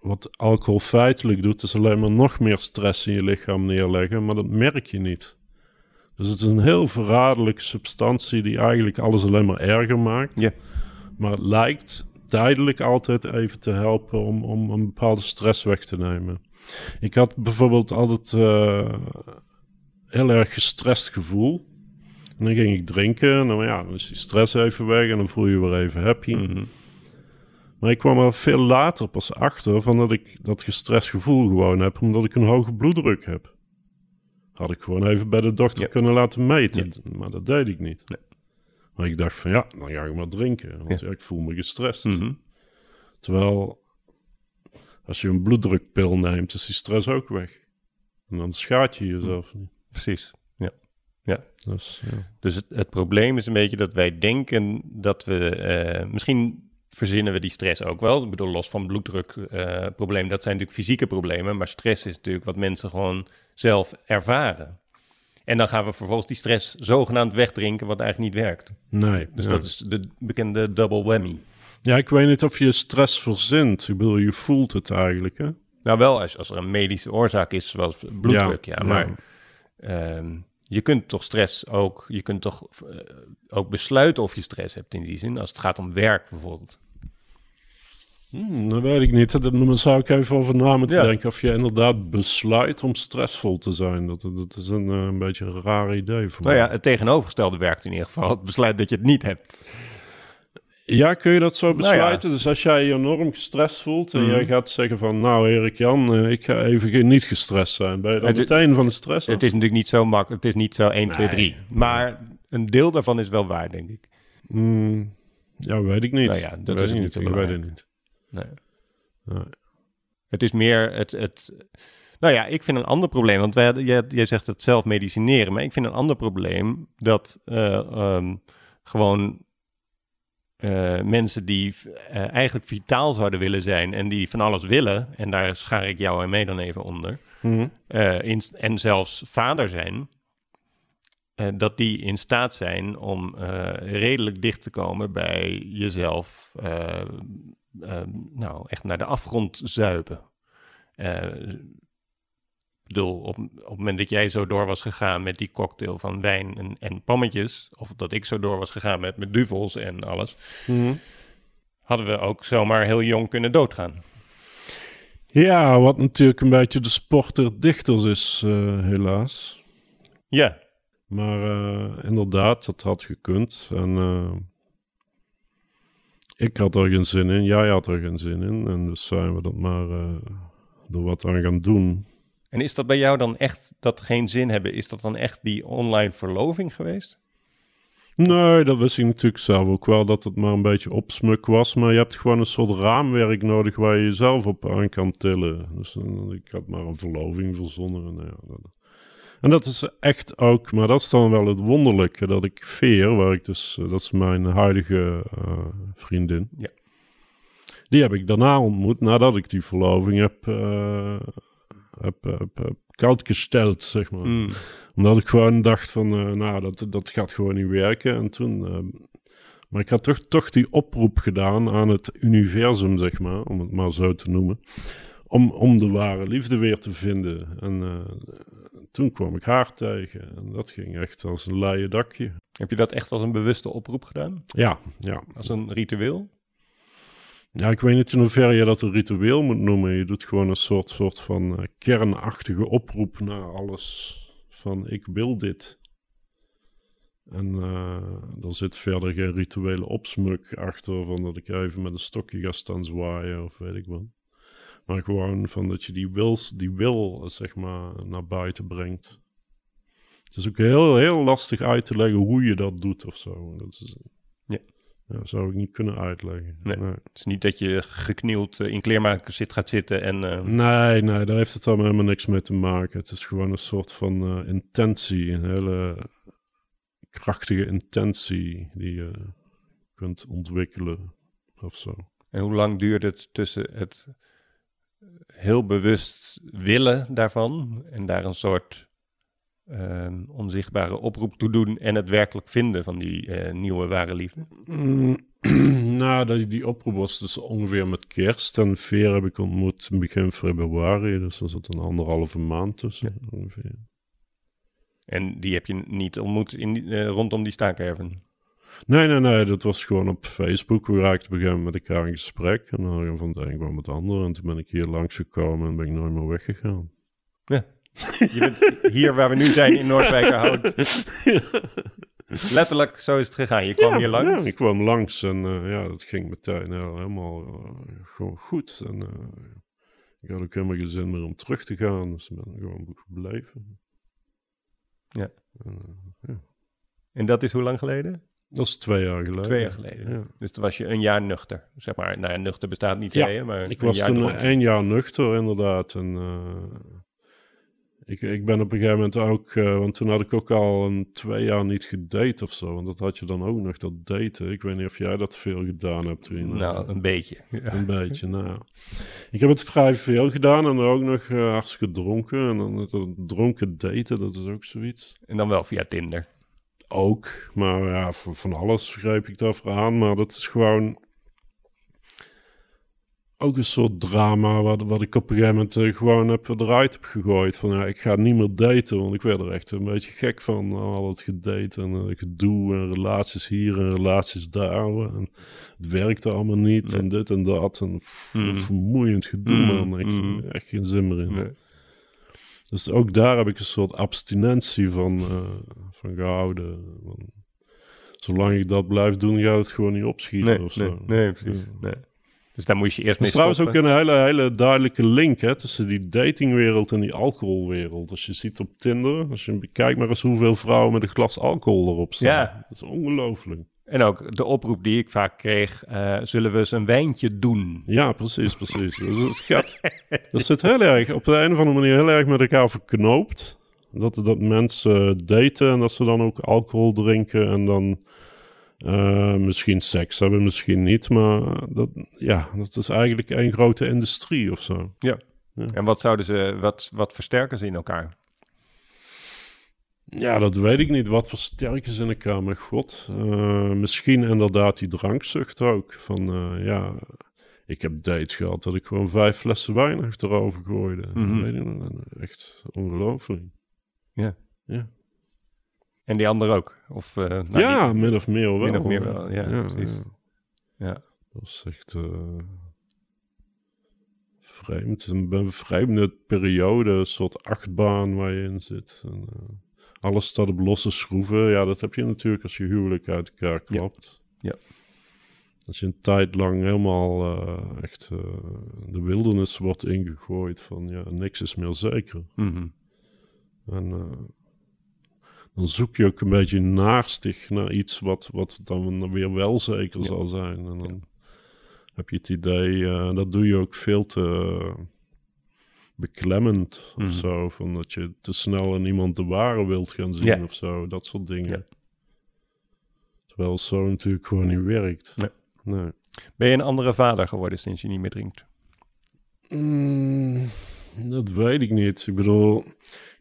wat alcohol feitelijk doet, is alleen maar nog meer stress in je lichaam neerleggen, maar dat merk je niet. Dus het is een heel verraderlijke substantie die eigenlijk alles alleen maar erger maakt. Ja. Maar het lijkt tijdelijk altijd even te helpen om, om een bepaalde stress weg te nemen. Ik had bijvoorbeeld altijd eh, heel erg gestrest gevoel. En dan ging ik drinken en dan, ja, dan is die stress even weg en dan voel je weer even happy. Mhm. Maar ik kwam er veel later pas achter van dat ik dat gestrest gevoel gewoon heb, omdat ik een hoge bloeddruk heb. Had ik gewoon even bij de dokter Ja. kunnen laten meten, maar dat deed ik niet. Nee. Maar ik dacht van ja, dan ga ik maar drinken, want ja. ik voel me gestrest. Mhm. Terwijl als je een bloeddrukpil neemt, is die stress ook weg. En dan schaadt je jezelf niet. Precies, ja. ja. Dus, ja. Dus het, het probleem is een beetje dat wij denken dat we... eh, misschien verzinnen we die stress ook wel. Ik bedoel, los van bloeddrukprobleem, dat zijn natuurlijk fysieke problemen. Maar stress is natuurlijk wat mensen gewoon zelf ervaren. En dan gaan we vervolgens die stress zogenaamd wegdrinken, wat eigenlijk niet werkt. Nee. Dus ja. dat is de bekende double whammy. ja, ik weet niet of je stress verzint. Ik bedoel, je voelt het eigenlijk, hè? Nou, wel als, als er een medische oorzaak is, zoals bloeddruk, ja. Ja, maar ehm, je kunt toch stress ook... Je kunt toch eh, ook besluiten of je stress hebt in die zin. Als het gaat om werk bijvoorbeeld. Hmm, dat weet ik niet. Daar daar zou ik even over na moeten Ja. denken. Of je inderdaad besluit om stressvol te zijn. Dat, dat is een, eh, een beetje een raar idee voor Nou mij. ja, het tegenovergestelde werkt in ieder geval. Het besluit dat je het niet hebt. Ja, kun je dat zo Nou ja. besluiten? Dus als jij je enorm gestrest voelt en Mhm. jij gaat zeggen van... Nou, Erik Jan, eh, ik ga even niet gestrest zijn. Ben je dan Het- meteen van de stress af? Het is natuurlijk niet zo makkelijk. Het is niet zo 1, 2, Nee. 3. Maar een deel daarvan is wel waar, denk ik. Hmm, ja, weet ik niet. Nou ja, dat weet is ik niet zo Ik weet het niet. Nee. Nee. Het is meer het, het... Nou ja, ik vind een ander probleem, want wij, jij, jij zegt het zelf medicineren, maar ik vind een ander probleem dat eh, ehm, gewoon eh, mensen die eh, eigenlijk vitaal zouden willen zijn en die van alles willen, en daar schaar ik jou en mee dan even onder, Mhm. in, en zelfs vader zijn, dat die in staat zijn om redelijk dicht te komen bij jezelf, nou echt naar de afgrond zuipen. Eh, ik bedoel, op, op het moment dat jij zo door was gegaan met die cocktail van wijn en, en pammetjes, of dat ik zo door was gegaan met, met duvels en alles, Mhm. hadden we ook zomaar heel jong kunnen doodgaan. Ja, wat natuurlijk een beetje de sport der dichters is, eh, helaas. Ja, Maar eh, inderdaad, dat had gekund. En ik had er geen zin in, jij had er geen zin in. En dus zijn we dat maar eh er wat aan gaan doen. En is dat bij jou dan echt dat geen zin hebben? Is dat dan echt die online verloving geweest? Nee, dat wist ik natuurlijk zelf ook wel, dat het maar een beetje opsmuk was. Maar je hebt gewoon een soort raamwerk nodig waar je jezelf op aan kan tillen. Dus eh, ik had maar een verloving verzonnen. En, nou ja, dat, en dat is echt ook, maar dat is dan wel het wonderlijke, dat ik Veer, waar ik dus, eh, dat is mijn huidige eh, vriendin. Ja. Die heb ik daarna ontmoet, nadat ik die verloving heb, eh, heb, heb, heb koud gesteld, zeg maar Mm. omdat ik gewoon dacht van, nou, dat, dat gaat gewoon niet werken. En toen, maar ik had toch, toch die oproep gedaan aan het universum, zeg maar, om het maar zo te noemen. Om, om de ware liefde weer te vinden. En toen kwam ik haar tegen. En dat ging echt als een leien dakje. Heb je dat echt als een bewuste oproep gedaan? Ja, ja. Als een ritueel? Ja, ik weet niet in hoeverre je dat een ritueel moet noemen. Je doet gewoon een soort, soort van eh, kernachtige oproep naar alles. Van ik wil dit. En eh er zit verder geen rituele opsmuk achter. Van dat ik even met een stokje ga staan zwaaien of weet ik wat. Maar gewoon van dat je die wil, die wil zeg maar naar buiten brengt. Het is ook heel, heel lastig uit te leggen hoe je dat doet of zo. Dat is, Ja. ja, zou ik niet kunnen uitleggen. Nee. Het is niet dat je geknield eh, in kleermakers zit, gaat zitten en... eh, Nee, nee, daar heeft het allemaal helemaal niks mee te maken. Het is gewoon een soort van eh, intentie, een hele krachtige intentie die je kunt ontwikkelen of zo. En hoe lang duurt het tussen het heel bewust willen daarvan en daar een soort ehm, onzichtbare oproep toe doen en het werkelijk vinden van die eh, nieuwe ware liefde? Mm, nou, die, die oproep was dus ongeveer met kerst. En Veer heb ik ontmoet begin februari, dus er zat een anderhalve maand tussen ongeveer. En die heb je niet ontmoet in, die- eh, rondom die staakerven. Nee, nee, nee, dat was gewoon op Facebook. We raakten op een gegeven moment met elkaar in gesprek. En dan van het een kwam het ander. En toen ben ik hier langsgekomen en ben ik nooit meer weggegaan. Ja. Je bent hier waar we nu zijn in Noordwijkerhout. Letterlijk, zo is het gegaan. Je kwam hier langs. Ja, ik kwam langs en eh, ja, dat ging meteen heel- helemaal eh, gewoon goed. En eh, ik had ook helemaal geen zin meer om terug te gaan. Dus ik ben gewoon gebleven. Ja. En, eh, En dat is hoe lang geleden? Dat is twee jaar geleden. Twee jaar geleden. Ja. Dus toen was je een jaar nuchter. Zeg maar, nou ja, nuchter bestaat niet, Ja, je, maar Ik een was jaar toen dronken. één jaar nuchter, inderdaad. En eh, ik, ik ben op een gegeven moment ook... eh, want toen had ik ook al een twee jaar niet gedate of zo. Want dat had je dan ook nog, dat daten. Ik weet niet of jij dat veel gedaan hebt toen. Nou, een beetje. Ja. Een beetje, nou. Ik heb het vrij veel gedaan en ook nog eh, hartstikke dronken. En dan het dronken daten, dat is ook zoiets. En dan wel via Tinder. Ook, maar ja, van, van alles greep ik daarvoor aan. Maar dat is gewoon... ook een soort drama wat, wat ik op een gegeven moment eh, gewoon heb eruit heb gegooid. Van ja, ik ga niet meer daten, want ik werd er echt een beetje gek van. Al het gedate en eh, gedoe en relaties hier en relaties daar. En het werkte allemaal niet Nee. en dit en dat. En pff, Mm. vermoeiend gedoe Mm, man, echt, mm. echt geen zin meer in. Nee. Dus ook daar heb ik een soort abstinentie van, eh, van gehouden. Want zolang ik dat blijf doen, gaat het gewoon niet opschieten Nee, of zo. nee, nee, precies. Ja. Nee. Dus daar moest je eerst Er mee is trouwens ook een hele, hele duidelijke link hè, tussen die datingwereld en die alcoholwereld. Als je ziet op Tinder, als je bekijkt maar eens hoeveel vrouwen met een glas alcohol erop staan. Ja. Dat is ongelooflijk. En ook de oproep die ik vaak kreeg, eh, zullen we eens een wijntje doen? Ja, precies, precies. Dus het gaat, dat zit heel erg, op de een of andere manier heel erg met elkaar verknoopt. Dat, dat mensen daten en dat ze dan ook alcohol drinken en dan eh, misschien seks hebben, misschien niet. Maar dat, ja, dat is eigenlijk één grote industrie of zo. En wat zouden ze, wat, wat versterken ze in elkaar? Ja, dat weet ik niet. Wat versterken ze in elkaar met God? Eh, misschien inderdaad die drankzucht ook. Van eh, ja, ik heb dates gehad dat ik gewoon vijf flessen wijn achterover gooide. Mhm. Weet je? Echt ongelooflijk. En die ander ook? Of, eh, nou, ja, die- min of meer wel. min of meer wel, ja, ja precies. ja. Ja. Dat is echt vreemd. Een een vreemde periode, een soort achtbaan waar je in zit. En, alles staat op losse schroeven. Ja, dat heb je natuurlijk als je huwelijk uit elkaar klapt. Ja. Als je een tijd lang helemaal eh, echt eh, de wildernis wordt ingegooid van ja, niks is meer zeker. Mhm. En eh, dan zoek je ook een beetje naastig naar iets wat, wat dan weer wel zeker Ja. zal zijn. En dan heb je het idee, dat doe je ook veel te beklemmend Mhm. of zo. Van dat je te snel in iemand de ware wilt gaan zien of zo. Dat soort dingen. Terwijl zo natuurlijk gewoon niet werkt. Nee. nee. Ben je een andere vader geworden sinds je niet meer drinkt? Mm, dat weet ik niet. Ik bedoel,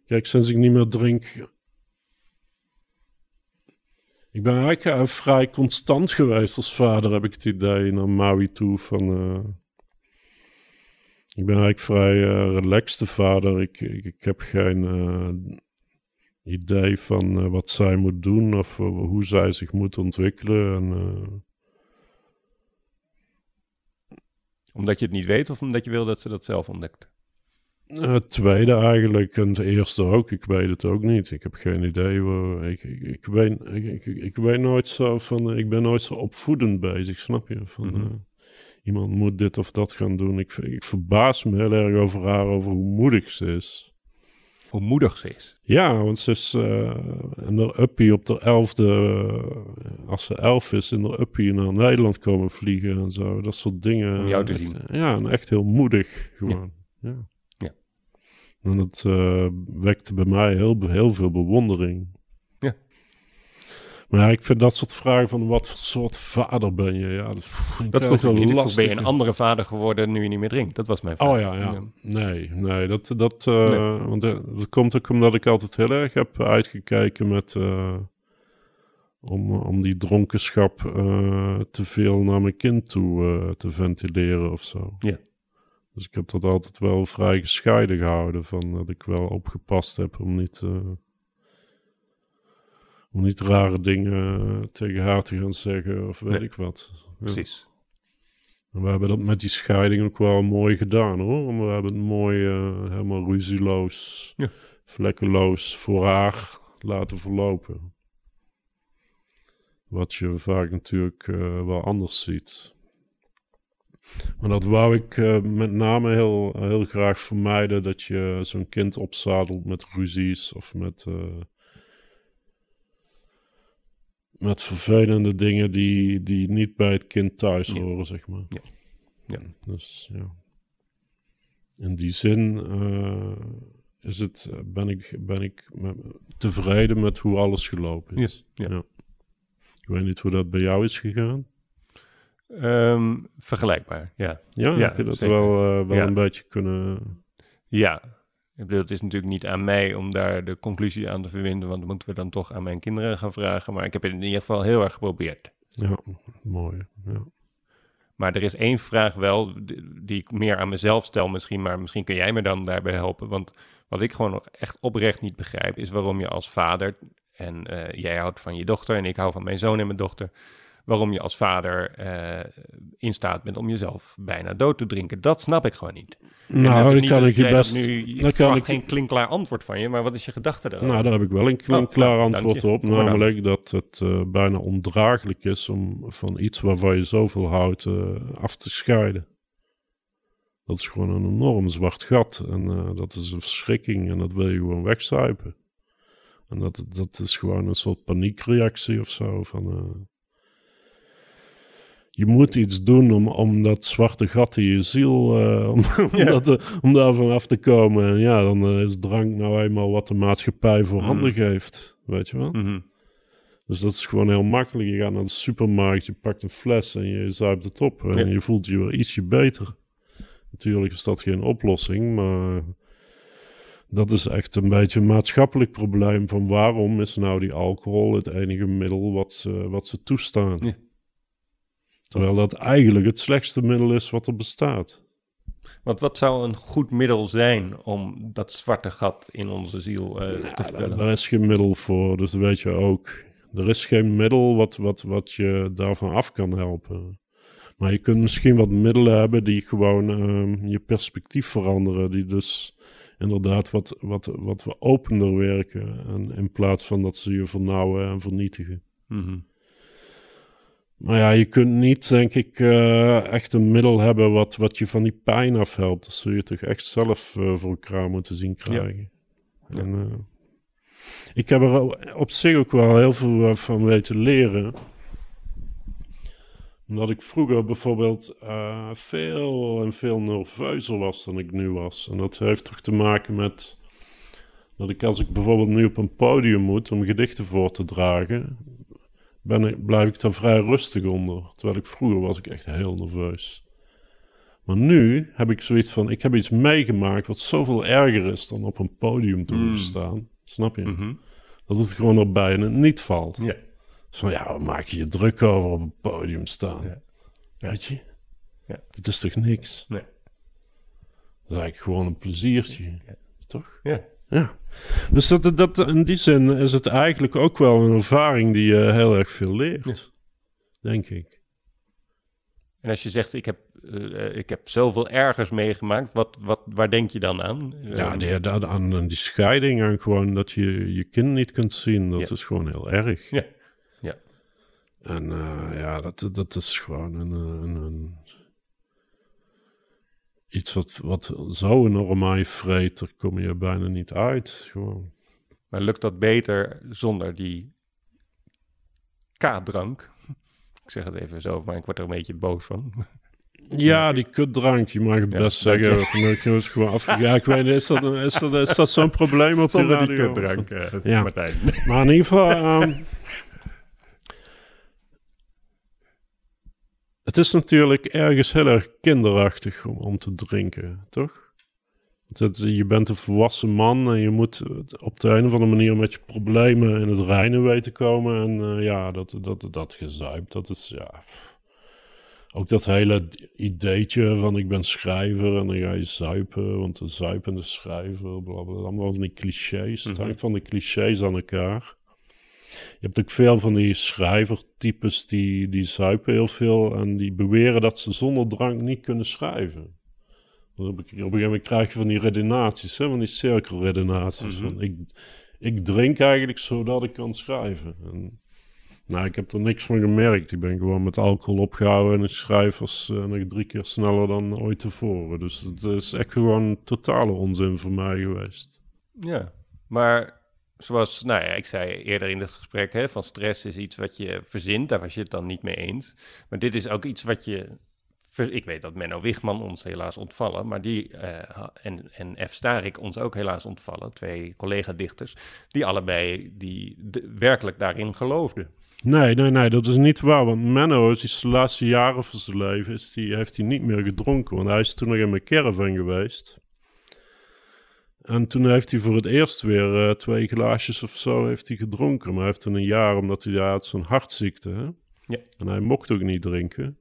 kijk, sinds ik niet meer drink. Ik ben eigenlijk vrij constant geweest als vader, heb ik het idee, naar Maui toe. Van, eh, ik ben eigenlijk vrij eh relaxed vader. Ik, ik, ik heb geen eh, idee van eh, wat zij moet doen of hoe zij zich moet ontwikkelen. En, Omdat je het niet weet of omdat je wil dat ze dat zelf ontdekt? Het tweede eigenlijk en het eerste ook. Ik weet het ook niet. Ik heb geen idee. Waar, ik, ik, ik, weet, ik, ik, weet nooit zo van. Ik ben nooit zo opvoedend bezig, snap je? Van, Mhm. Iemand moet dit of dat gaan doen. Ik, ik verbaas me heel erg over haar, over hoe moedig ze is. Hoe moedig ze is. Ja, want ze is uh, in de uppie op de elfde, eh, als ze elf is, in de uppie naar Nederland komen vliegen en zo. Dat soort dingen. Om jou te Echt, zien. Ja, en echt heel moedig gewoon. Ja. Ja. En dat eh, wekte bij mij heel, heel veel bewondering. Maar ik vind dat soort vragen van wat voor soort vader ben je? Ja, dat, Dat ik wel niet. Lastig. ben je een andere vader geworden nu je niet meer drinkt? Dat was mijn vraag. Oh ja, ja. Nee, nee, dat, dat, eh, Want, eh, dat komt ook omdat ik altijd heel erg heb uitgekeken met... eh, om, om die dronkenschap eh, te veel naar mijn kind toe te ventileren of zo. Ja. Dus ik heb dat altijd wel vrij gescheiden gehouden. Van dat ik wel opgepast heb om niet... eh, om niet rare dingen tegen haar te gaan zeggen of weet Nee. ik wat. Ja. Precies. En we hebben dat met die scheiding ook wel mooi gedaan hoor. We hebben het mooi, eh, helemaal ruzieloos, Ja. vlekkeloos voor haar laten verlopen. Wat je vaak natuurlijk eh, wel anders ziet. Maar dat wou ik eh, met name heel, heel graag vermijden. Dat je zo'n kind opzadelt met ruzies of met, eh, met vervelende dingen die, die niet bij het kind thuis Ja. horen, zeg maar. Ja. Ja. Dus ja. In die zin eh, is het, ben ik, ben ik tevreden met hoe alles gelopen is. Ja, ja. Ik weet niet hoe dat bij jou is gegaan. Ehm, vergelijkbaar, ja. Ja, heb je dat zeker. wel, eh, wel een beetje kunnen... Ja. Ik bedoel, het is natuurlijk niet aan mij om daar de conclusie aan te verwinden, want dat moeten we dan toch aan mijn kinderen gaan vragen. Maar ik heb het in ieder geval heel erg geprobeerd. Ja, mooi. Ja. Maar er is één vraag wel die, die ik meer aan mezelf stel misschien, maar misschien kun jij me dan daarbij helpen. Want wat ik gewoon nog echt oprecht niet begrijp, is waarom je als vader, en eh, jij houdt van je dochter en ik hou van mijn zoon en mijn dochter, waarom je als vader eh, in staat bent om jezelf bijna dood te drinken. Dat snap ik gewoon niet. Nou, niet kan dat ik je dat best... Nu, ik dan kan ik, geen klinkklaar antwoord van je, maar wat is je gedachte erover? nou, daar heb ik wel een Oh, klinkklaar nou, dank antwoord op. Namelijk dat het eh, bijna ondraaglijk is om van iets waarvan je zoveel houdt eh, af te scheiden. Dat is gewoon een enorm zwart gat. En dat is een verschrikking en dat wil je gewoon wegzuipen. En dat, dat is gewoon een soort paniekreactie of zo. Van, je moet iets doen om, om dat zwarte gat in je ziel, eh, om, om, Ja. dat, eh, om daar vanaf te komen. En ja, dan eh, is drank nou eenmaal wat de maatschappij voor handen Mm. geeft. Weet je wel? Mhm. Dus dat is gewoon heel makkelijk. Je gaat naar de supermarkt, je pakt een fles en je zuipt het op. En Ja. je voelt je weer ietsje beter. Natuurlijk is dat geen oplossing, maar dat is echt een beetje een maatschappelijk probleem. Van waarom is nou die alcohol het enige middel wat ze, wat ze toestaan? Ja. Terwijl dat eigenlijk het slechtste middel is wat er bestaat. Want wat zou een goed middel zijn om dat zwarte gat in onze ziel eh, te Ja, daar, vullen? daar is geen middel voor, dus dat weet je ook. Er is geen middel wat, wat, wat je daarvan af kan helpen. Maar je kunt misschien wat middelen hebben die gewoon ehm, je perspectief veranderen. Die dus inderdaad wat, wat, wat we opener werken. En in plaats van dat ze je vernauwen en vernietigen. Mhm. Maar ja, je kunt niet, denk ik, eh, echt een middel hebben wat, wat je van die pijn afhelpt. Dat zul je toch echt zelf eh, voor elkaar moeten zien krijgen. Ja. En, eh, ik heb er op zich ook wel heel veel van weten leren. Omdat ik vroeger bijvoorbeeld veel en veel nerveuzer was dan ik nu was. En dat heeft toch te maken met dat ik als ik bijvoorbeeld nu op een podium moet om gedichten voor te dragen, ben ik, blijf ik daar vrij rustig onder. Terwijl ik vroeger was ik echt heel nerveus. Maar nu heb ik zoiets van, ik heb iets meegemaakt wat zoveel erger is dan op een podium te hoeven Mm. staan. Snap je? Mhm. Dat het gewoon erbij en het niet valt. Ja. Dus van, ja, waar maak je je druk over op een podium staan? Ja. Ja. Weet je? Ja. Het is toch niks? Nee. Dat is eigenlijk gewoon een pleziertje. Ja. Toch? Ja. Ja. Dus dat, dat, in die zin is het eigenlijk ook wel een ervaring die je heel erg veel leert. Denk ik. En als je zegt, ik heb, eh, eh, ik heb zoveel ergers meegemaakt, wat, wat, waar denk je dan aan? Ja, Eh, die, dat- aan, aan die scheiding en gewoon dat je je kind niet kunt zien, dat Ja. is gewoon heel erg. Ja. En eh, ja, dat, dat is gewoon een, een, een- iets wat, wat zo enorm vreet, daar kom je bijna niet uit. Gewoon. Maar lukt dat beter zonder die K-drank? Ik zeg het even zo, maar ik word er een beetje boos van. Ja, die kutdrank, je mag het Ja, best zeggen. Je het gewoon. Ja, ik weet niet, is dat, is dat, is dat zo'n probleem op die Zonder die kutdrank, eh, Ja. Martijn. Maar in ieder geval... ehm, het is natuurlijk ergens heel erg kinderachtig om, om te drinken, toch? Dat, je bent een volwassen man en je moet op de een of andere manier met je problemen in het reinen weten komen. En eh, ja, dat, dat, dat gezuip, dat is ja... Ook dat hele ideetje van ik ben schrijver en dan ga je zuipen, want de zuipende schrijver, bla bla, allemaal van die clichés. Het Mhm. hangt van de clichés aan elkaar. Je hebt ook veel van die schrijvertypes die, die zuipen heel veel en die beweren dat ze zonder drank niet kunnen schrijven. Op een op een gegeven moment krijg je van die redenaties, hè, van die cirkelredenaties. Mhm. van ik, ik drink eigenlijk zodat ik kan schrijven. En, nou, ik heb er niks van gemerkt. Ik ben gewoon met alcohol opgehouden en ik schrijf als eh, nog drie keer sneller dan ooit tevoren. Dus het is echt gewoon totale onzin voor mij geweest. Ja, maar zoals nou ja, ik zei eerder in het gesprek, hè, van stress is iets wat je verzint, daar was je het dan niet mee eens. Maar dit is ook iets wat je, ik weet dat Menno Wigman ons helaas ontvallen, maar die eh, en, en F. Starik ons ook helaas ontvallen, twee collega-dichters, die allebei die werkelijk daarin geloofden. Nee, nee, nee, dat is niet waar. Want Menno is de laatste jaren van zijn leven is die, heeft hij niet meer gedronken. Want hij is toen nog in mijn caravan geweest. En toen heeft hij voor het eerst weer eh, twee glaasjes of zo heeft hij gedronken. Maar hij heeft toen een jaar, omdat hij hij had zo'n hartziekte. Hè? Ja. En hij mocht ook niet drinken.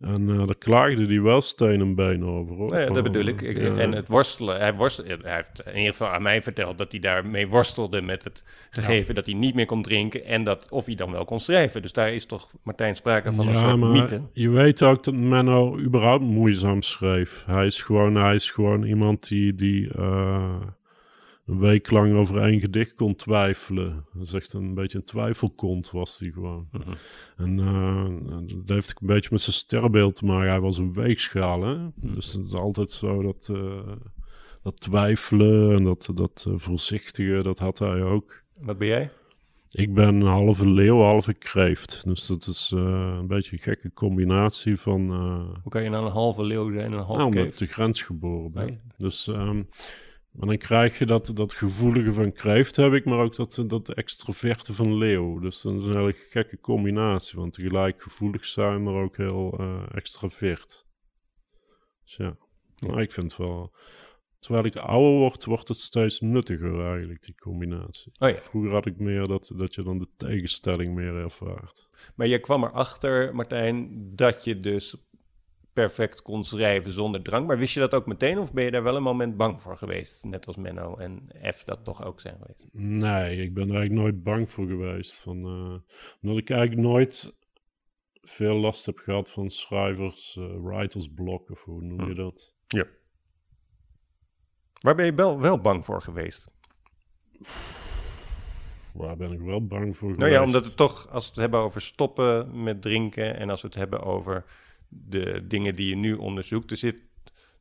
En uh, daar klaagde hij wel steen en been over. Hoor. Ja, dat bedoel ik. Ja. En het worstelen. Hij, worstelde, hij heeft in ieder geval aan mij verteld dat hij daarmee worstelde met het gegeven dat hij niet meer kon drinken. En dat of hij dan wel kon schrijven. Dus daar is toch Martijn sprake van een ja, soort maar mythe. je weet ook dat Menno überhaupt moeizaam schreef. Hij is gewoon, hij is gewoon iemand die, die eh, een week lang over één gedicht kon twijfelen. Dat is echt een beetje een twijfelkont was hij gewoon. Mhm. En eh, dat heeft een beetje met zijn sterrenbeeld te maken. Hij was een weegschaal, hè. Mhm. Dus het is altijd zo dat, eh, dat twijfelen en dat, dat eh, voorzichtige, dat had hij ook. Wat ben jij? Ik ben een halve leeuw, halve kreeft. Dus dat is een beetje een gekke combinatie van... Hoe kan je nou een halve leeuw zijn en een halve nou, omdat ik kreeft? de grens geboren ben. Dus ehm, maar dan krijg je dat, dat gevoelige van kreeft heb ik, maar ook dat, dat extroverte van leeuw. Dus dat is een hele gekke combinatie. Want tegelijk gevoelig zijn, maar ook heel eh extravert. Dus ja, maar ik vind het wel... Terwijl ik ouder word, wordt het steeds nuttiger eigenlijk, die combinatie. Oh ja. Vroeger had ik meer dat, dat je dan de tegenstelling meer ervaart. Maar je kwam erachter, Martijn, dat je dus perfect kon schrijven zonder drang. Maar wist je dat ook meteen of ben je daar wel een moment bang voor geweest? Net als Menno en F dat toch ook zijn geweest. Nee, ik ben er eigenlijk nooit bang voor geweest. Van, eh, omdat ik eigenlijk nooit veel last heb gehad van schrijvers, eh writersblok of hoe noem je dat? Ja. Waar ben je wel, wel bang voor geweest? Waar ben ik wel bang voor Nou geweest? ja, omdat het toch, als we het hebben over stoppen met drinken en als we het hebben over de dingen die je nu onderzoekt, er zit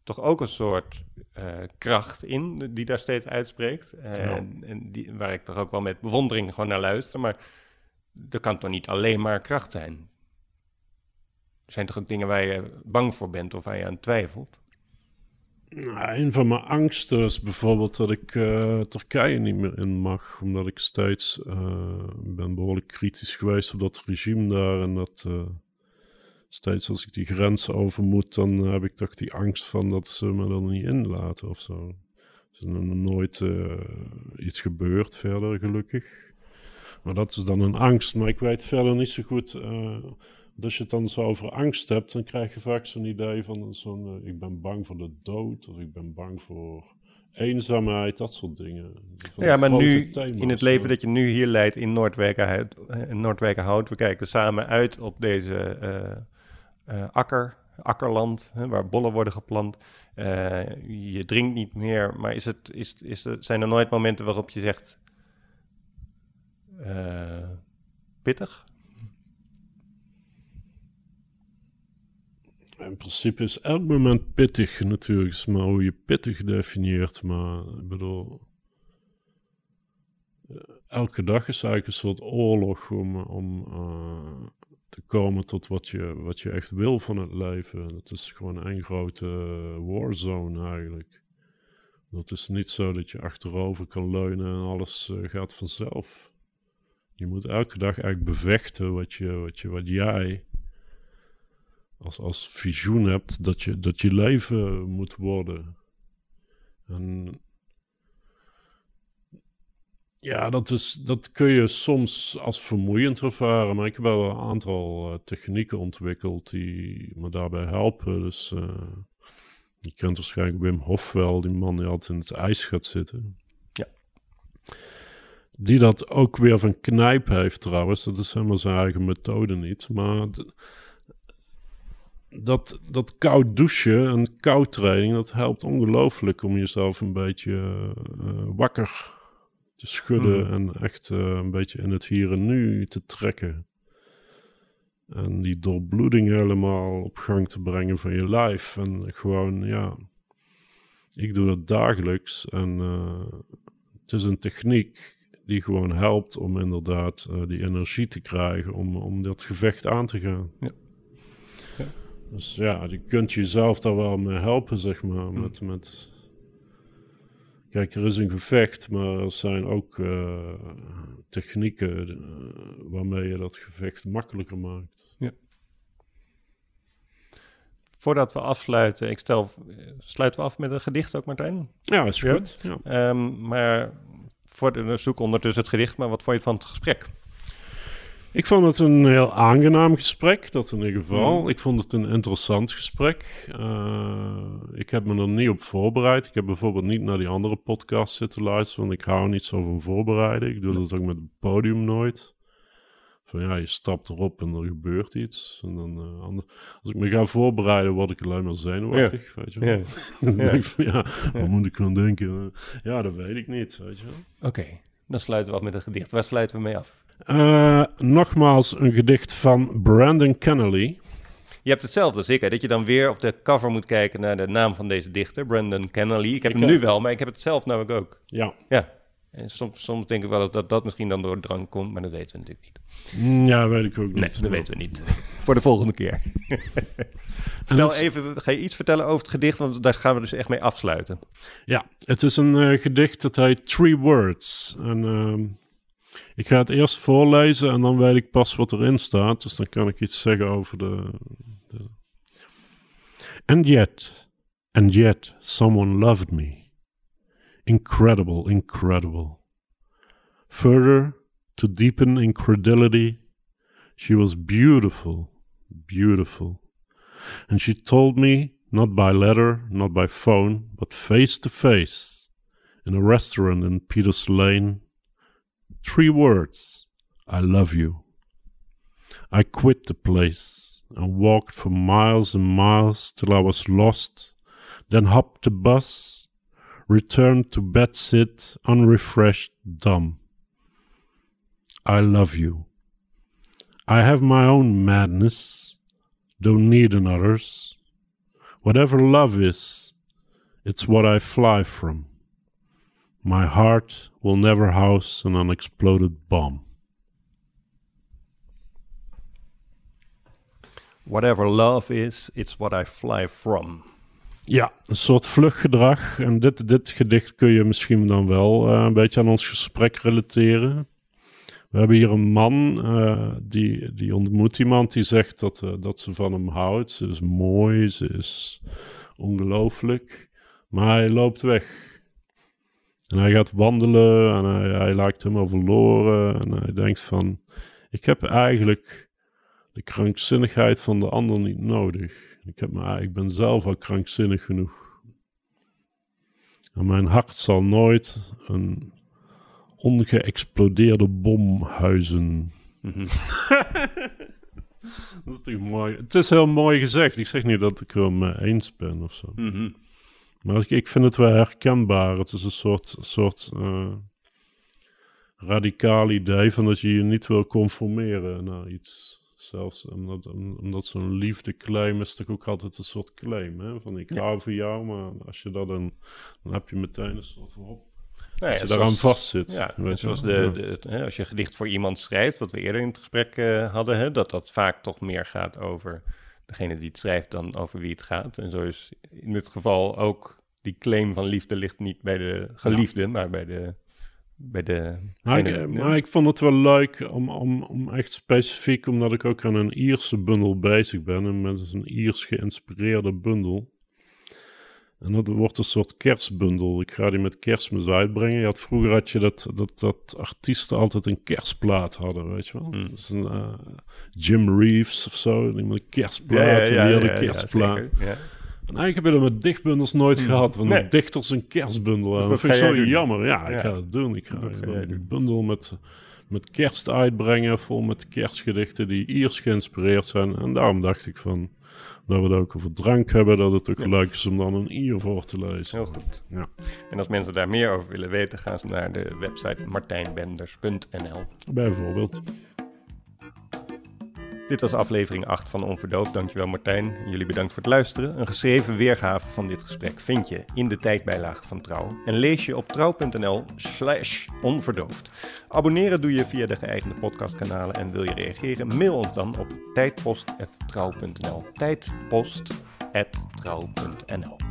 toch ook een soort eh, kracht in die daar steeds uitspreekt. Eh, Ja. en, en die, waar ik toch ook wel met bewondering gewoon naar luister. Maar dat kan toch niet alleen maar kracht zijn? Er zijn toch ook dingen waar je bang voor bent of waar je aan twijfelt? Nou, een van mijn angsten is bijvoorbeeld dat ik eh, Turkije niet meer in mag. Omdat ik steeds ben behoorlijk kritisch geweest op dat regime daar. En dat steeds als ik die grens over moet, dan heb ik toch die angst van dat ze me er niet inlaten of zo. Er is nog nooit eh, iets gebeurd verder, gelukkig. Maar dat is dan een angst. Maar ik weet verder niet zo goed. eh, als je het dan zo over angst hebt, dan krijg je vaak zo'n idee van zo'n, eh, ik ben bang voor de dood of ik ben bang voor eenzaamheid, dat soort dingen. Van ja, maar nu, thema's, in het ja. leven dat je nu hier leidt in Noordwijkerhout, Noordwijkerhout we kijken samen uit op deze akker, akkerland, hè, waar bollen worden geplant. Eh, je drinkt niet meer, maar is het, is, is er, zijn er nooit momenten waarop je zegt, eh, pittig? In principe is elk moment pittig natuurlijk, maar hoe je pittig definieert. Maar ik bedoel, eh, elke dag is eigenlijk een soort oorlog om, om eh, komen tot wat je, wat je echt wil van het leven. Het is gewoon een grote warzone eigenlijk. Het is niet zo dat je achterover kan leunen en alles eh, gaat vanzelf. Je moet elke dag eigenlijk bevechten wat, je, wat, je, wat jij als, als visioen hebt dat je, dat je leven moet worden. En ja, dat, is, dat kun je soms als vermoeiend ervaren, maar ik heb wel een aantal eh, technieken ontwikkeld die me daarbij helpen. Dus eh, je kent waarschijnlijk Wim Hof wel, die man die altijd in het ijs gaat zitten. Ja. Die dat ook weer van knijp heeft trouwens. Dat is helemaal zijn eigen methode niet. Maar dat, dat koud douchen en koud training, dat helpt ongelooflijk om jezelf een beetje eh, wakker te schudden Mhm. en echt eh, een beetje in het hier en nu te trekken. En die doorbloeding helemaal op gang te brengen van je lijf. En gewoon, ja, ik doe dat dagelijks. En eh, het is een techniek die gewoon helpt om inderdaad eh, die energie te krijgen om, om dat gevecht aan te gaan. Ja. Ja. Dus ja, je kunt jezelf daar wel mee helpen, zeg maar. Mm. Met, met... Kijk, er is een gevecht, maar er zijn ook eh, technieken eh, waarmee je dat gevecht makkelijker maakt. Voordat we afsluiten, ik stel, sluiten we af met een gedicht ook, Martijn? Ja, is Ja. goed. Ja. Ehm, maar voor de zoek ondertussen het gedicht, maar wat vond je van het gesprek? Ik vond het een heel aangenaam gesprek, dat in ieder geval. Ik vond het een interessant gesprek. Uh, ik heb me er niet op voorbereid. Ik heb bijvoorbeeld niet naar die andere podcast zitten luisteren, want ik hou niet zo van voorbereiden. Ik doe dat ook met het podium nooit. Van ja, je stapt erop en er gebeurt iets. En dan, uh, anders, als ik me ga voorbereiden, word ik alleen maar zenuwachtig, weet je wel. Ja. dan denk ik van ja, wat moet ik dan denken? Ja, dat weet ik niet, weet je wel. Oké, dan sluiten we af met een gedicht. Waar sluiten we mee af? Uh, nogmaals een gedicht van Brandon Kennelly. Je hebt hetzelfde zeker, dat je dan weer op de cover moet kijken naar de naam van deze dichter, Brandon Kennelly. Ik heb hem nu wel, maar ik heb het zelf namelijk ook. Ja. Ja. En soms, soms denk ik wel eens dat dat misschien dan door drank komt, maar dat weten we natuurlijk niet. Mm, ja, weet ik ook niet. Nee, dat weten we niet. Voor de volgende keer. Vertel even, ga je iets vertellen over het gedicht? Want daar gaan we dus echt mee afsluiten. Ja, het is een uh, gedicht dat heet Three Words. En uh, ik ga het eerst voorlezen en dan weet ik pas wat erin staat. Dus dan kan ik iets zeggen over de... de... And yet, and yet, someone loved me. Incredible, incredible. Further, to deepen incredulity, she was beautiful, beautiful. And she told me, not by letter, not by phone, but face to face, in a restaurant in Peters Lane, three words I love you. I quit the place and walked for miles and miles till I was lost, then hopped the bus returned to bed sit, unrefreshed, dumb. I love you. I have my own madness, don't need another's. Whatever love is, it's what I fly from. My heart will never house an unexploded bomb. Whatever love is, it's what I fly from. Ja, een soort vluchtgedrag. En dit, dit gedicht kun je misschien dan wel uh, een beetje aan ons gesprek relateren. We hebben hier een man, uh, die, die ontmoet iemand die zegt dat, uh, dat ze van hem houdt. Ze is mooi, ze is ongelooflijk. Maar hij loopt weg. En hij gaat wandelen en hij, hij lijkt helemaal verloren. En hij denkt van, ik heb eigenlijk de krankzinnigheid van de ander niet nodig. Ik, heb me, ik ben zelf al krankzinnig genoeg. En mijn hart zal nooit een ongeëxplodeerde bom huizen. Dat is mooi. Het is heel mooi gezegd. Ik zeg niet dat ik er mee eens ben of zo. Mhm. Maar ik, ik vind het wel herkenbaar. Het is een soort, soort uh, radicaal idee van dat je je niet wil conformeren naar iets. Zelfs omdat, omdat zo'n liefde claim is toch ook altijd een soort claim. Hè? Van ik hou van jou, maar als je dat dan, dan heb je meteen een soort van Nee, als je daaraan vast zit. Ja, weet zoals de, de, hè, als je gedicht voor iemand schrijft, wat we eerder in het gesprek uh, hadden, hè, dat dat vaak toch meer gaat over degene die het schrijft dan over wie het gaat. En zo is in dit geval ook die claim van liefde ligt niet bij de geliefde, maar bij de bij de... Maar ik, maar ik, vond het wel leuk om, om, om echt specifiek, omdat ik ook aan een Ierse bundel bezig ben, en met een Iers geïnspireerde bundel. En dat wordt een soort kerstbundel. Ik ga die met kerstmis uitbrengen. Je had, vroeger had je dat, dat, dat artiesten altijd een kerstplaat hadden, weet je wel. Mm. Dus een, uh, Jim Reeves of zo, die met een kerstplaat, ja, ja, ja, die kerstplaat. Ja, en eigenlijk heb ik dat met dichtbundels nooit hmm. gehad. Want nee. dichters een kerstbundel. Dus dat, vind ik zo jammer. Ja, ik ga dat doen. Ik ga, een bundel met, met kerst uitbrengen. Vol met kerstgedichten die Iers geïnspireerd zijn. En daarom dacht ik van... Dat we het ook over drank hebben, dat het ook leuk is om dan een Ier voor te lezen. Heel goed. Ja. En als mensen daar meer over willen weten, gaan ze naar de website martijnbenders.nl. Bijvoorbeeld. Dit was aflevering 8 van Onverdoofd. Dankjewel Martijn. Jullie bedankt voor het luisteren. Een geschreven weergave van dit gesprek vind je in de tijdbijlage van Trouw. En lees je op trouw.nl slash onverdoofd. Abonneren doe je via de geëigende podcastkanalen. En wil je reageren, mail ons dan op tijdpost.trouw.nl tijdpost.trouw.nl